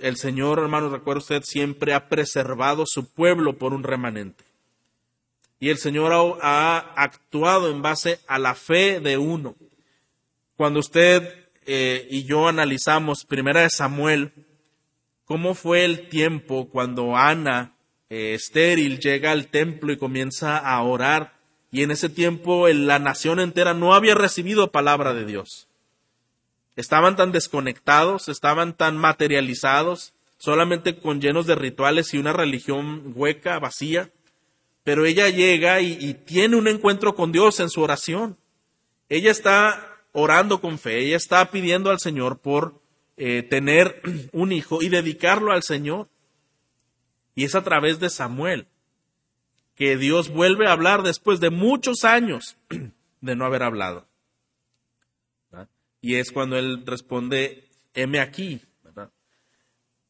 El Señor, hermano, recuerda usted, siempre ha preservado su pueblo por un remanente y el Señor ha, actuado en base a la fe de uno. Cuando usted eh, y yo analizamos Primera de Samuel, cómo fue el tiempo cuando Ana, eh, estéril, llega al templo y comienza a orar, y en ese tiempo la nación entera no había recibido palabra de Dios. Estaban tan desconectados, estaban tan materializados, solamente con llenos de rituales y una religión hueca, vacía pero ella llega y, tiene un encuentro con Dios en su oración. Ella está orando con fe, ella está pidiendo al Señor por eh, tener un hijo y dedicarlo al Señor. Y es a través de Samuel que Dios vuelve a hablar después de muchos años de no haber hablado. Y es cuando él responde, heme aquí.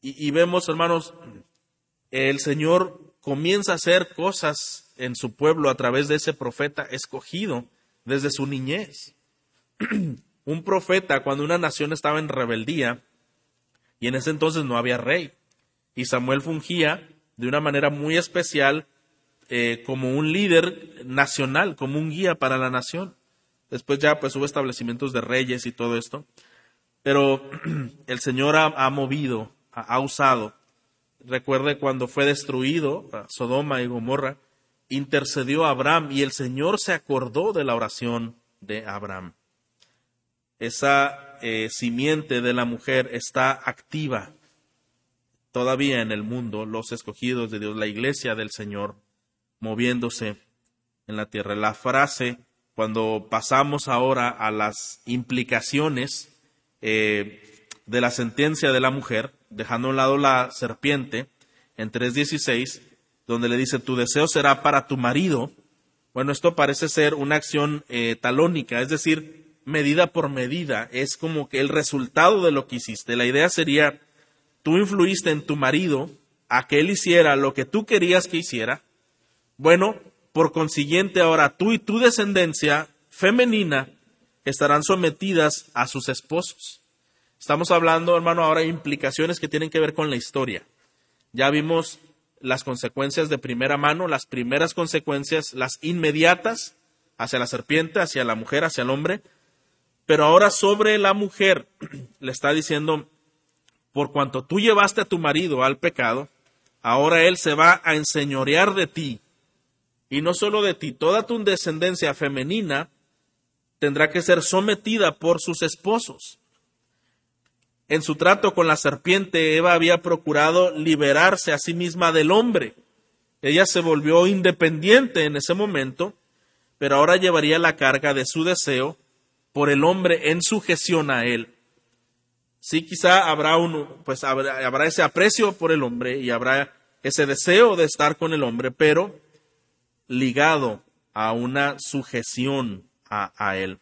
Y, y vemos, hermanos, el Señor comienza a hacer cosas en su pueblo a través de ese profeta escogido desde su niñez. un profeta cuando una nación estaba en rebeldía y en ese entonces no había rey. Y Samuel fungía de una manera muy especial eh, como un líder nacional, como un guía para la nación. Después ya pues hubo establecimientos de reyes y todo esto. Pero el Señor ha, movido, ha usado Recuerde cuando fue destruido Sodoma y Gomorra, intercedió Abraham y el Señor se acordó de la oración de Abraham. Esa eh, simiente de la mujer está activa todavía en el mundo, los escogidos de Dios, la iglesia del Señor, moviéndose en la tierra. La frase, cuando pasamos ahora a las implicaciones eh, de la sentencia de la mujer, dejando a un lado la serpiente, en 3.16, donde le dice, tu deseo será para tu marido. Bueno, esto parece ser una acción eh, talónica, es decir, medida por medida, es como que el resultado de lo que hiciste. La idea sería, tú influiste en tu marido a que él hiciera lo que tú querías que hiciera. Bueno, por consiguiente, ahora tú y tu descendencia femenina estarán sometidas a sus esposos. Estamos hablando, hermano, ahora de implicaciones que tienen que ver con la historia. Ya vimos las consecuencias de primera mano, las primeras consecuencias, las inmediatas hacia la serpiente, hacia la mujer, hacia el hombre. Pero ahora sobre la mujer le está diciendo, por cuanto tú llevaste a tu marido al pecado, ahora él se va a enseñorear de ti. Y no solo de ti, toda tu descendencia femenina tendrá que ser sometida por sus esposos. En su trato con la serpiente, Eva había procurado liberarse a sí misma del hombre. Ella se volvió independiente en ese momento, pero ahora llevaría la carga de su deseo por el hombre en sujeción a él. Sí, quizá habrá un, pues habrá, ese aprecio por el hombre y habrá ese deseo de estar con el hombre, pero ligado a una sujeción a él.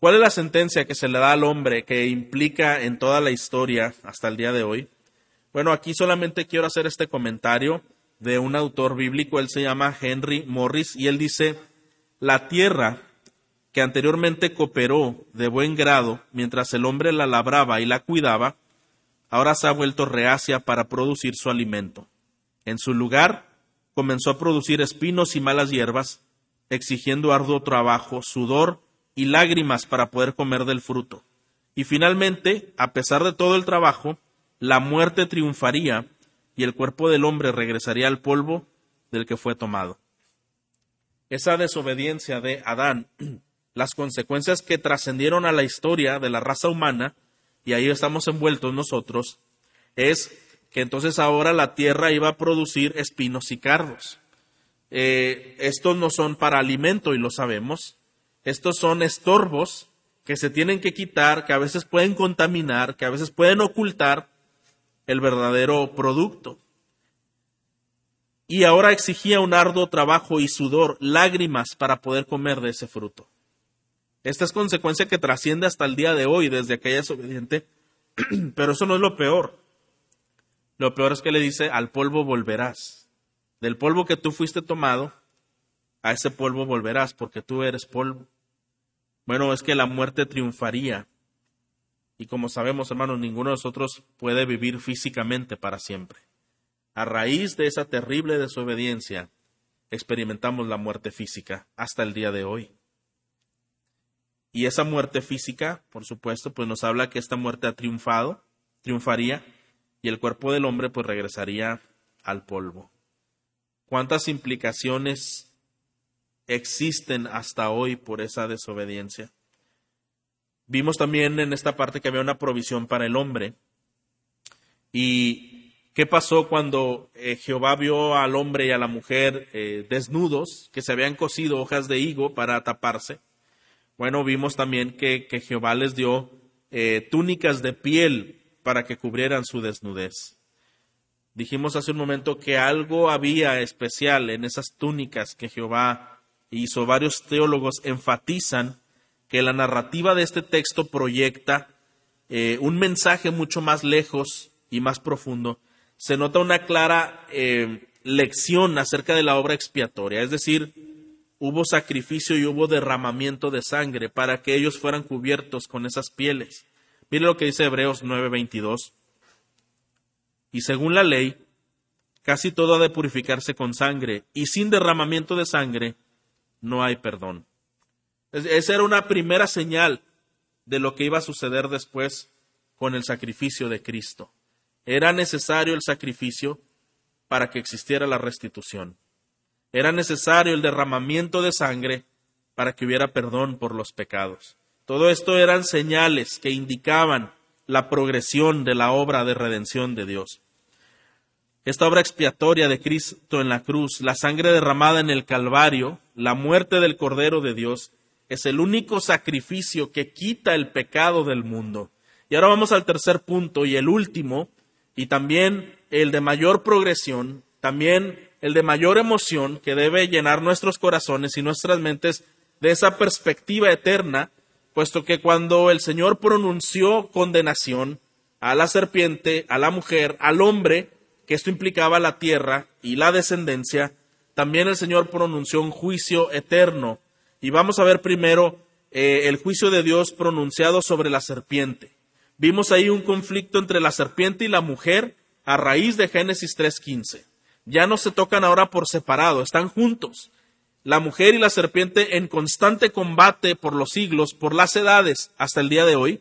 ¿Cuál es la sentencia que se le da al hombre que implica en toda la historia hasta el día de hoy? Bueno, aquí solamente quiero hacer este comentario de un autor bíblico, él se llama Henry Morris, y él dice, la tierra que anteriormente cooperó de buen grado mientras el hombre la labraba y la cuidaba, ahora se ha vuelto reacia para producir su alimento. En su lugar, comenzó a producir espinos y malas hierbas, exigiendo arduo trabajo, sudor y lágrimas para poder comer del fruto. Y finalmente, a pesar de todo el trabajo, la muerte triunfaría y el cuerpo del hombre regresaría al polvo del que fue tomado. Esa desobediencia de Adán las consecuencias que trascendieron a la historia de la raza humana, y ahí estamos envueltos nosotros, es que entonces ahora la tierra iba a producir espinos y cardos. Eh, estos no son para alimento y lo sabemos. Estos son estorbos que se tienen que quitar, que a veces pueden contaminar, que a veces pueden ocultar el verdadero producto. Y ahora exigía un arduo trabajo y sudor, lágrimas para poder comer de ese fruto. Esta es consecuencia que trasciende hasta el día de hoy, desde que ella es obediente. Pero eso no es lo peor. Lo peor es que le dice, al polvo volverás. Del polvo que tú fuiste tomado, a ese polvo volverás, porque tú eres polvo. Bueno, es que la muerte triunfaría. Y como sabemos, hermanos, ninguno de nosotros puede vivir físicamente para siempre. A raíz de esa terrible desobediencia, experimentamos la muerte física hasta el día de hoy. Y esa muerte física, por supuesto, pues nos habla que esta muerte ha triunfado, triunfaría, y el cuerpo del hombre pues regresaría al polvo. ¿Cuántas implicaciones existen hasta hoy por esa desobediencia? Vimos también en esta parte que había una provisión para el hombre. ¿Y qué pasó cuando eh, Jehová vio al hombre y a la mujer eh, desnudos, que se habían cosido hojas de higo para taparse? Bueno, vimos también que, Jehová les dio eh, túnicas de piel para que cubrieran su desnudez. Dijimos hace un momento que algo había especial en esas túnicas que Jehová hizo. Varios teólogos enfatizan que la narrativa de este texto proyecta eh, un mensaje mucho más lejos y más profundo. Se nota una clara eh, lección acerca de la obra expiatoria, es decir, hubo sacrificio y hubo derramamiento de sangre para que ellos fueran cubiertos con esas pieles. Mire lo que dice Hebreos 9:22. Y según la ley, casi todo ha de purificarse con sangre, y sin derramamiento de sangre no hay perdón. Esa era una primera señal de lo que iba a suceder después con el sacrificio de Cristo. Era necesario el sacrificio para que existiera la restitución. Era necesario el derramamiento de sangre para que hubiera perdón por los pecados. Todo esto eran señales que indicaban la progresión de la obra de redención de Dios. Esta obra expiatoria de Cristo en la cruz, la sangre derramada en el Calvario, la muerte del Cordero de Dios, es el único sacrificio que quita el pecado del mundo. Y ahora vamos al tercer punto y el último, y también el de mayor progresión, también el de mayor emoción que debe llenar nuestros corazones y nuestras mentes de esa perspectiva eterna, puesto que cuando el Señor pronunció condenación a la serpiente, a la mujer, al hombre, que esto implicaba la tierra y la descendencia, también el Señor pronunció un juicio eterno. Y vamos a ver primero eh, el juicio de Dios pronunciado sobre la serpiente. Vimos ahí un conflicto entre la serpiente y la mujer a raíz de Génesis 3.15 ya no se tocan ahora por separado, están juntos. la mujer y la serpiente en constante combate por los siglos, por las edades, hasta el día de hoy.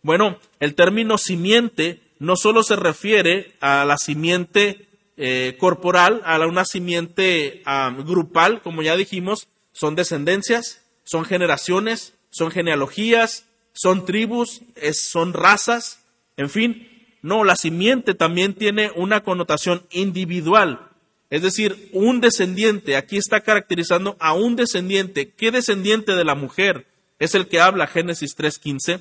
Bueno, el término simiente no solo se refiere a la simiente eh, corporal, a una simiente grupal, como ya dijimos, son descendencias, son generaciones, son genealogías, son tribus, son razas, en fin. No, la simiente también tiene una connotación individual, es decir, un descendiente, aquí está caracterizando a un descendiente. ¿Qué descendiente de la mujer es el que habla Génesis 3.15?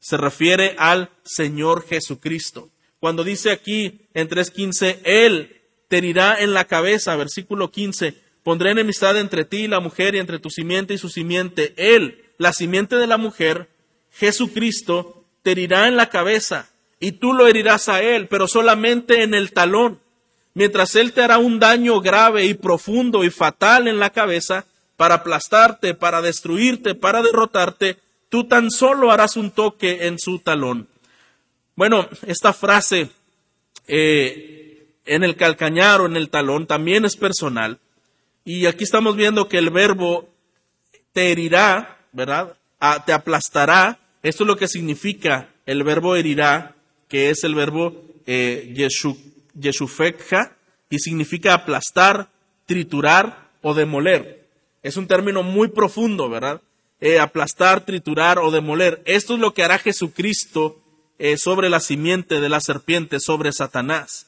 Se refiere al Señor Jesucristo. Cuando dice aquí en 3.15, Él te herirá en la cabeza, versículo 15, pondré enemistad entre ti y la mujer y entre tu simiente y su simiente. Él, la simiente de la mujer, Jesucristo, te herirá en la cabeza y tú lo herirás a Él, pero solamente en el talón mientras Él te hará un daño grave y profundo y fatal en la cabeza, para aplastarte, para destruirte, para derrotarte, tú tan solo harás un toque en su talón. Bueno, esta frase eh, en el calcañar o en el talón también es personal. Y aquí estamos viendo que el verbo te herirá, ¿verdad? te aplastará. Esto es lo que significa el verbo herirá, que es el verbo eh, y significa aplastar, triturar o demoler. Es un término muy profundo, ¿verdad? Eh, aplastar, triturar o demoler. Esto es lo que hará Jesucristo eh, sobre la simiente de la serpiente, sobre Satanás.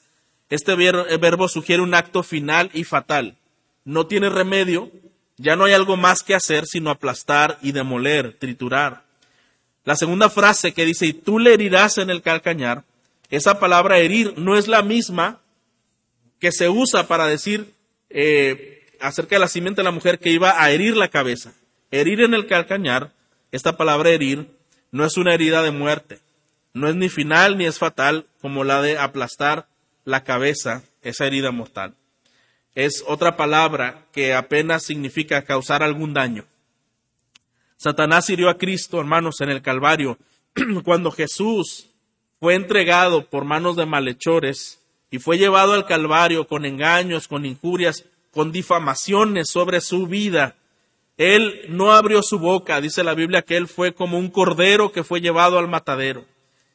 Este verbo sugiere un acto final y fatal. No tiene remedio, ya no hay algo más que hacer sino aplastar y demoler, triturar. La segunda frase que dice, y tú le herirás en el calcañar, esa palabra herir no es la misma que se usa para decir eh, acerca de la simiente de la mujer que iba a herir la cabeza. Herir en el calcañar, esta palabra herir, no es una herida de muerte, no es ni final ni es fatal como la de aplastar la cabeza, esa herida mortal. Es otra palabra que apenas significa causar algún daño. Satanás hirió a Cristo, hermanos, en el Calvario, cuando Jesús fue entregado por manos de malhechores y fue llevado al Calvario con engaños, con injurias, con difamaciones sobre su vida. Él no abrió su boca, dice la Biblia que él fue como un cordero que fue llevado al matadero.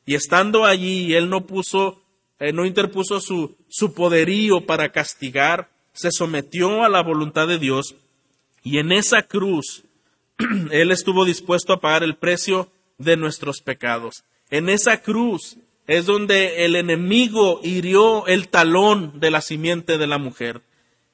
Y estando allí, él no puso, eh, no interpuso su, su poderío para castigar, se sometió a la voluntad de Dios y en esa cruz él estuvo dispuesto a pagar el precio de nuestros pecados. En esa cruz es donde el enemigo hirió el talón de la simiente de la mujer.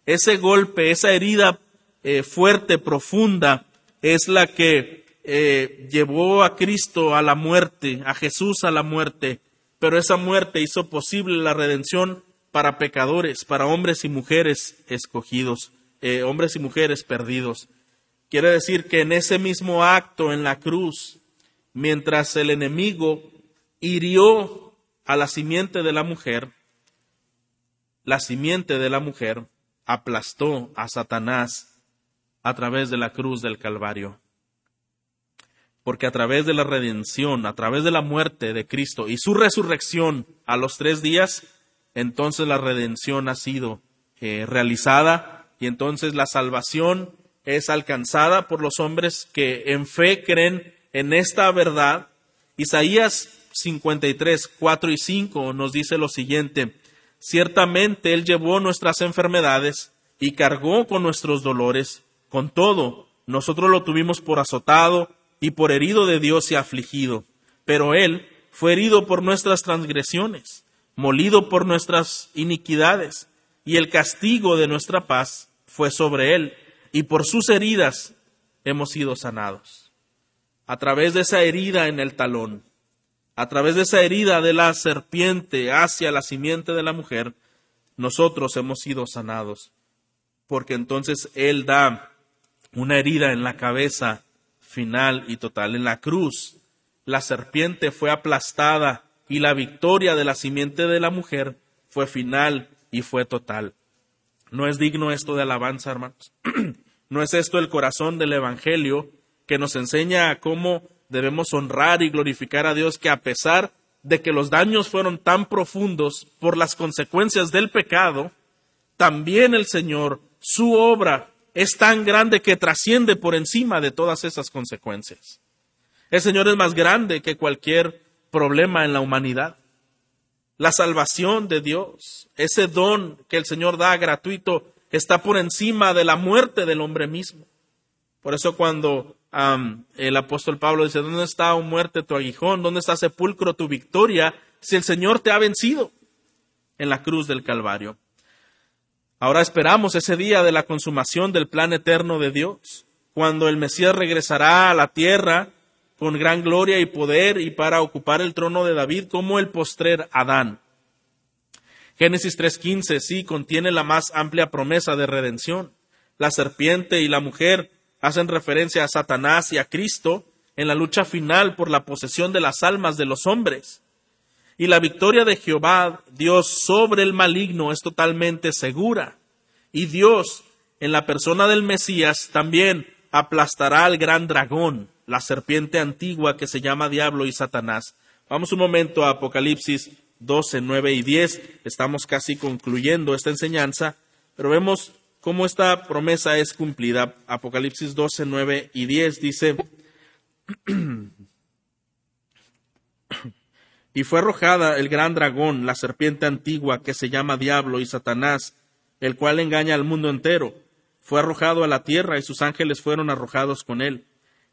Ese golpe, esa herida eh, fuerte, profunda, es la que eh, llevó a Cristo a la muerte, a Jesús a la muerte, pero esa muerte hizo posible la redención para pecadores, para hombres y mujeres escogidos, eh, hombres y mujeres perdidos. Quiere decir que en ese mismo acto en la cruz, mientras el enemigo hirió a la simiente de la mujer, la simiente de la mujer aplastó a Satanás a través de la cruz del Calvario. Porque a través de la redención, a través de la muerte de Cristo y su resurrección a los tres días, entonces la redención ha sido eh, realizada y entonces la salvación es alcanzada por los hombres que en fe creen en esta verdad. Isaías 53, 4 y 5 nos dice lo siguiente, ciertamente Él llevó nuestras enfermedades y cargó con nuestros dolores, con todo, nosotros lo tuvimos por azotado y por herido de Dios y afligido, pero Él fue herido por nuestras transgresiones, molido por nuestras iniquidades, y el castigo de nuestra paz fue sobre Él, y por sus heridas hemos sido sanados. A través de esa herida en el talón, a través de esa herida de la serpiente hacia la simiente de la mujer, nosotros hemos sido sanados. Porque entonces Él da una herida en la cabeza final y total. En la cruz, la serpiente fue aplastada y la victoria de la simiente de la mujer fue final y fue total. ¿No es digno esto de alabanza, hermanos? ¿No es esto el corazón del Evangelio que nos enseña cómo debemos honrar y glorificar a Dios que a pesar de que los daños fueron tan profundos por las consecuencias del pecado, también el Señor, su obra es tan grande que trasciende por encima de todas esas consecuencias. El Señor es más grande que cualquier problema en la humanidad. La salvación de Dios, ese don que el Señor da gratuito, está por encima de la muerte del hombre mismo. Por eso cuando el apóstol Pablo dice, ¿dónde está, o muerte, tu aguijón? ¿Dónde está sepulcro, tu victoria? Si el Señor te ha vencido en la cruz del Calvario. Ahora esperamos ese día de la consumación del plan eterno de Dios, cuando el Mesías regresará a la tierra con gran gloria y poder y para ocupar el trono de David como el postrer Adán. Génesis 3.15 sí contiene la más amplia promesa de redención. La serpiente y la mujer hacen referencia a Satanás y a Cristo en la lucha final por la posesión de las almas de los hombres. Y la victoria de Jehová, Dios, sobre el maligno es totalmente segura. Y Dios, en la persona del Mesías, también aplastará al gran dragón, la serpiente antigua que se llama Diablo y Satanás. Vamos un momento a Apocalipsis 12, 9 y 10. Estamos casi concluyendo esta enseñanza, pero vemos cómo esta promesa es cumplida. Apocalipsis 12, 9 y 10 dice, y fue arrojada el gran dragón, la serpiente antigua que se llama Diablo y Satanás, el cual engaña al mundo entero. Fue arrojado a la tierra y sus ángeles fueron arrojados con él.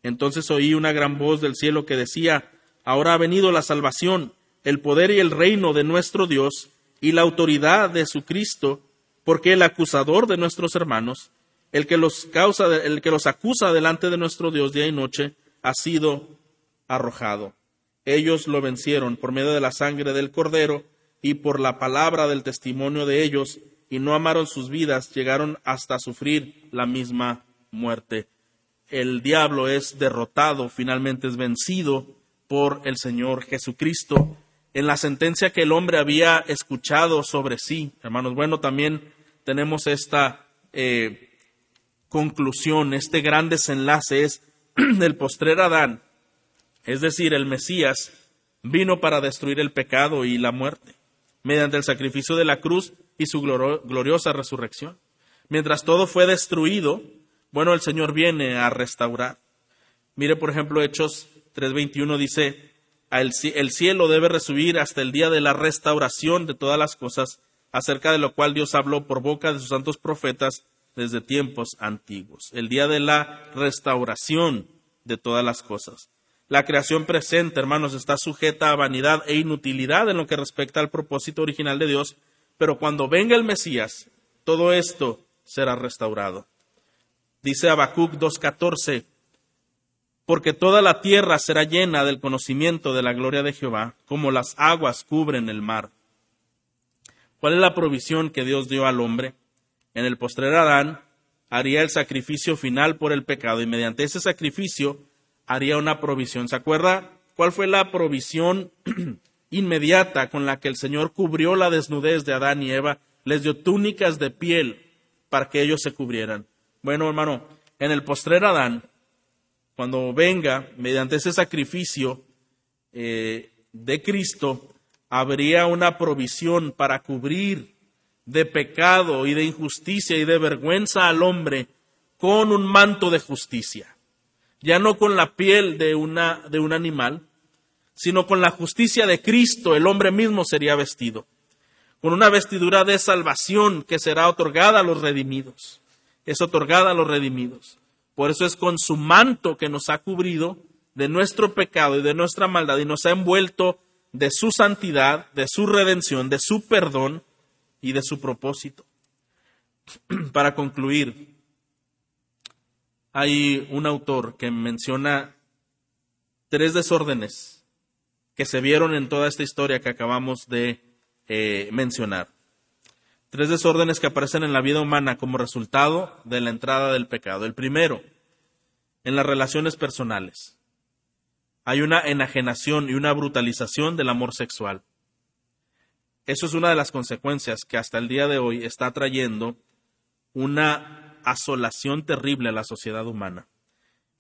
Entonces oí una gran voz del cielo que decía, Ahora ha venido la salvación, el poder y el reino de nuestro Dios y la autoridad de su Cristo, porque el acusador de nuestros hermanos, el que los, causa, el que los acusa delante de nuestro Dios día y noche, ha sido arrojado. Ellos lo vencieron por medio de la sangre del Cordero y por la palabra del testimonio de ellos, y no amaron sus vidas, llegaron hasta sufrir la misma muerte. El diablo es derrotado, finalmente es vencido por el Señor Jesucristo. En la sentencia que el hombre había escuchado sobre sí, hermanos, bueno, también tenemos esta eh, conclusión, este gran desenlace es el postrer Adán es decir, el Mesías, vino para destruir el pecado y la muerte, mediante el sacrificio de la cruz y su gloriosa resurrección. Mientras todo fue destruido, bueno, el Señor viene a restaurar. Mire, por ejemplo, Hechos 3:21 dice, el cielo debe resubir hasta el día de la restauración de todas las cosas, acerca de lo cual Dios habló por boca de sus santos profetas desde tiempos antiguos. El día de la restauración de todas las cosas. La creación presente, hermanos, está sujeta a vanidad e inutilidad en lo que respecta al propósito original de Dios, pero cuando venga el Mesías, todo esto será restaurado. Dice Habacuc 2.14, porque toda la tierra será llena del conocimiento de la gloria de Jehová, como las aguas cubren el mar. ¿Cuál es la provisión que Dios dio al hombre? En el postrer Adán haría el sacrificio final por el pecado y mediante ese sacrificio haría una provisión. ¿Se acuerda cuál fue la provisión inmediata con la que el Señor cubrió la desnudez de Adán y Eva? Les dio túnicas de piel para que ellos se cubrieran. Bueno, hermano, en el postrer Adán, cuando venga, mediante ese sacrificio eh, de Cristo, habría una provisión para cubrir de pecado y de injusticia y de vergüenza al hombre con un manto de justicia ya no con la piel de, una, de un animal, sino con la justicia de Cristo, el hombre mismo sería vestido, con una vestidura de salvación que será otorgada a los redimidos, es otorgada a los redimidos. Por eso es con su manto que nos ha cubrido de nuestro pecado y de nuestra maldad y nos ha envuelto de su santidad, de su redención, de su perdón y de su propósito. Para concluir, hay un autor que menciona tres desórdenes que se vieron en toda esta historia que acabamos de eh, mencionar. Tres desórdenes que aparecen en la vida humana como resultado de la entrada del pecado. El primero, en las relaciones personales. Hay una enajenación y una brutalización del amor sexual. Eso es una de las consecuencias que hasta el día de hoy está trayendo una asolación terrible a la sociedad humana.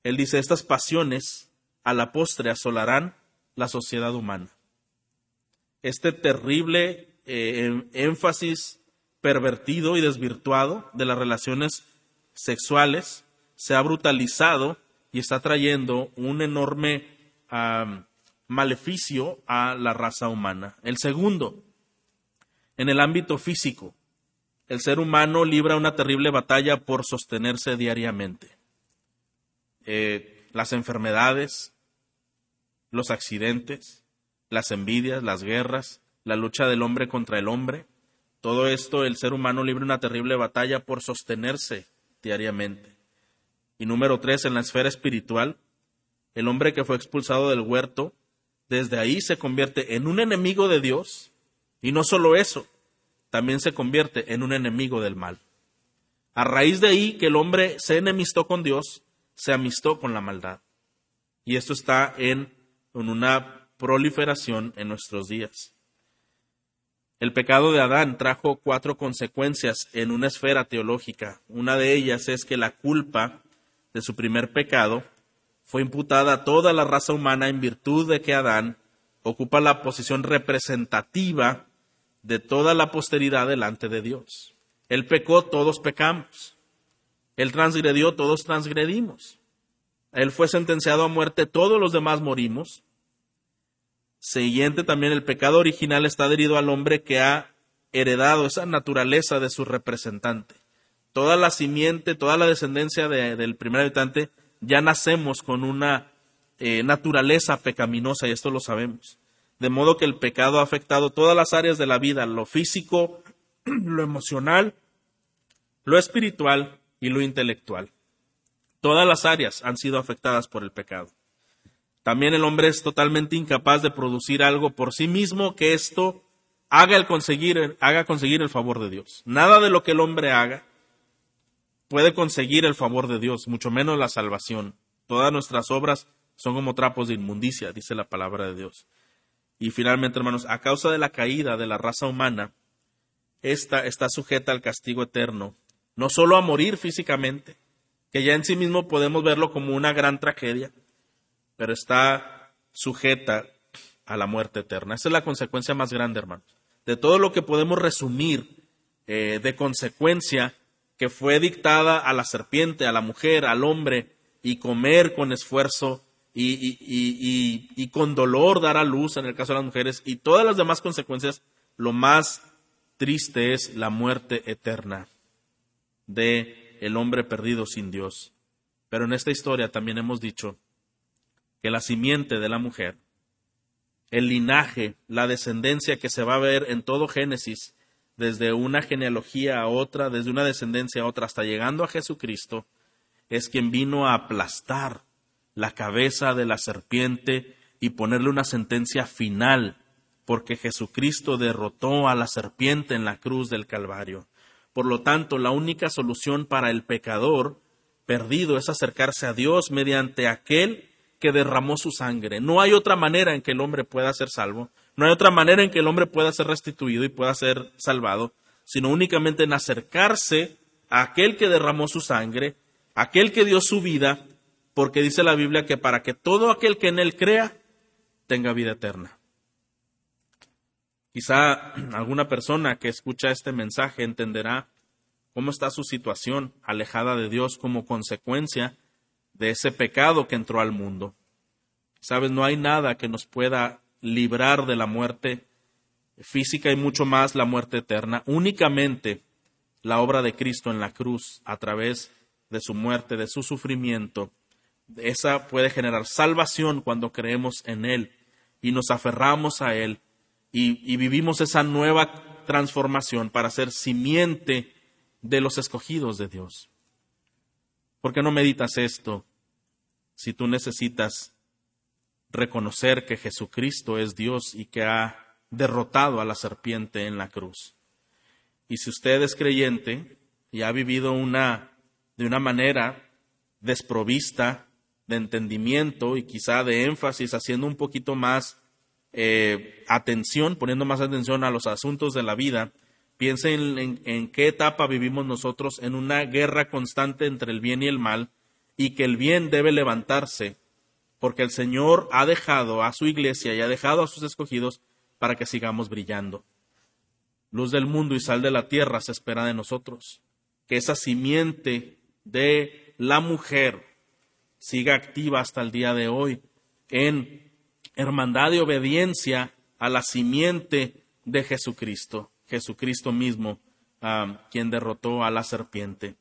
Él dice, estas pasiones a la postre asolarán la sociedad humana. Este terrible eh, em, énfasis pervertido y desvirtuado de las relaciones sexuales se ha brutalizado y está trayendo un enorme maleficio a la raza humana. El segundo, en el ámbito físico, el ser humano libra una terrible batalla por sostenerse diariamente. Eh, las enfermedades, los accidentes, las envidias, las guerras, la lucha del hombre contra el hombre, todo esto el ser humano libra una terrible batalla por sostenerse diariamente. Y número tres, en la esfera espiritual, el hombre que fue expulsado del huerto, desde ahí se convierte en un enemigo de Dios, y no solo eso, también se convierte en un enemigo del mal. A raíz de ahí que el hombre se enemistó con Dios, se amistó con la maldad. Y esto está en, en una proliferación en nuestros días. El pecado de Adán trajo cuatro consecuencias en una esfera teológica. Una de ellas es que la culpa de su primer pecado fue imputada a toda la raza humana en virtud de que Adán ocupa la posición representativa de toda la posteridad delante de Dios. Él pecó, todos pecamos. Él transgredió, todos transgredimos. Él fue sentenciado a muerte, todos los demás morimos. Siguiente también, el pecado original está adherido al hombre que ha heredado esa naturaleza de su representante. Toda la simiente, toda la descendencia del primer habitante, ya nacemos con una eh, naturaleza pecaminosa y esto lo sabemos. De modo que el pecado ha afectado todas las áreas de la vida, lo físico, lo emocional, lo espiritual y lo intelectual. Todas las áreas han sido afectadas por el pecado. También el hombre es totalmente incapaz de producir algo por sí mismo que esto haga, el conseguir, haga conseguir el favor de Dios. Nada de lo que el hombre haga puede conseguir el favor de Dios, mucho menos la salvación. Todas nuestras obras son como trapos de inmundicia, dice la palabra de Dios. Y finalmente, hermanos, a causa de la caída de la raza humana, esta está sujeta al castigo eterno, no solo a morir físicamente, que ya en sí mismo podemos verlo como una gran tragedia, pero está sujeta a la muerte eterna. Esa es la consecuencia más grande, hermanos. De todo lo que podemos resumir eh, de consecuencia que fue dictada a la serpiente, a la mujer, al hombre, y comer con esfuerzo y, y, con dolor dar a luz en el caso de las mujeres, y todas las demás consecuencias, lo más triste es la muerte eterna de el hombre perdido sin Dios. Pero en esta historia también hemos dicho que la simiente de la mujer, el linaje, la descendencia que se va a ver en todo Génesis, desde una genealogía a otra, desde una descendencia a otra, hasta llegando a Jesucristo, es quien vino a aplastar la cabeza de la serpiente y ponerle una sentencia final, porque Jesucristo derrotó a la serpiente en la cruz del Calvario. Por lo tanto, la única solución para el pecador perdido es acercarse a Dios mediante aquel que derramó su sangre. No hay otra manera en que el hombre pueda ser salvo, no hay otra manera en que el hombre pueda ser restituido y pueda ser salvado, sino únicamente en acercarse a aquel que derramó su sangre, aquel que dio su vida, porque dice la Biblia que para que todo aquel que en él crea tenga vida eterna. Quizá alguna persona que escucha este mensaje entenderá cómo está su situación alejada de Dios como consecuencia de ese pecado que entró al mundo. Sabes, no hay nada que nos pueda librar de la muerte física y mucho más la muerte eterna. Únicamente la obra de Cristo en la cruz, a través de su muerte, de su sufrimiento, esa puede generar salvación cuando creemos en Él y nos aferramos a Él y, y vivimos esa nueva transformación para ser simiente de los escogidos de Dios. ¿Por qué no meditas esto si tú necesitas reconocer que Jesucristo es Dios y que ha derrotado a la serpiente en la cruz? Y si usted es creyente y ha vivido una de una manera desprovista de entendimiento y quizá de énfasis, haciendo un poquito más eh, atención, poniendo más atención a los asuntos de la vida, Piensen en, qué etapa vivimos nosotros en una guerra constante entre el bien y el mal y que el bien debe levantarse porque el Señor ha dejado a su iglesia y ha dejado a sus escogidos para que sigamos brillando. Luz del mundo y sal de la tierra se espera de nosotros, que esa simiente de la mujer siga activa hasta el día de hoy en hermandad y obediencia a la simiente de Jesucristo, Jesucristo mismo, quien derrotó a la serpiente.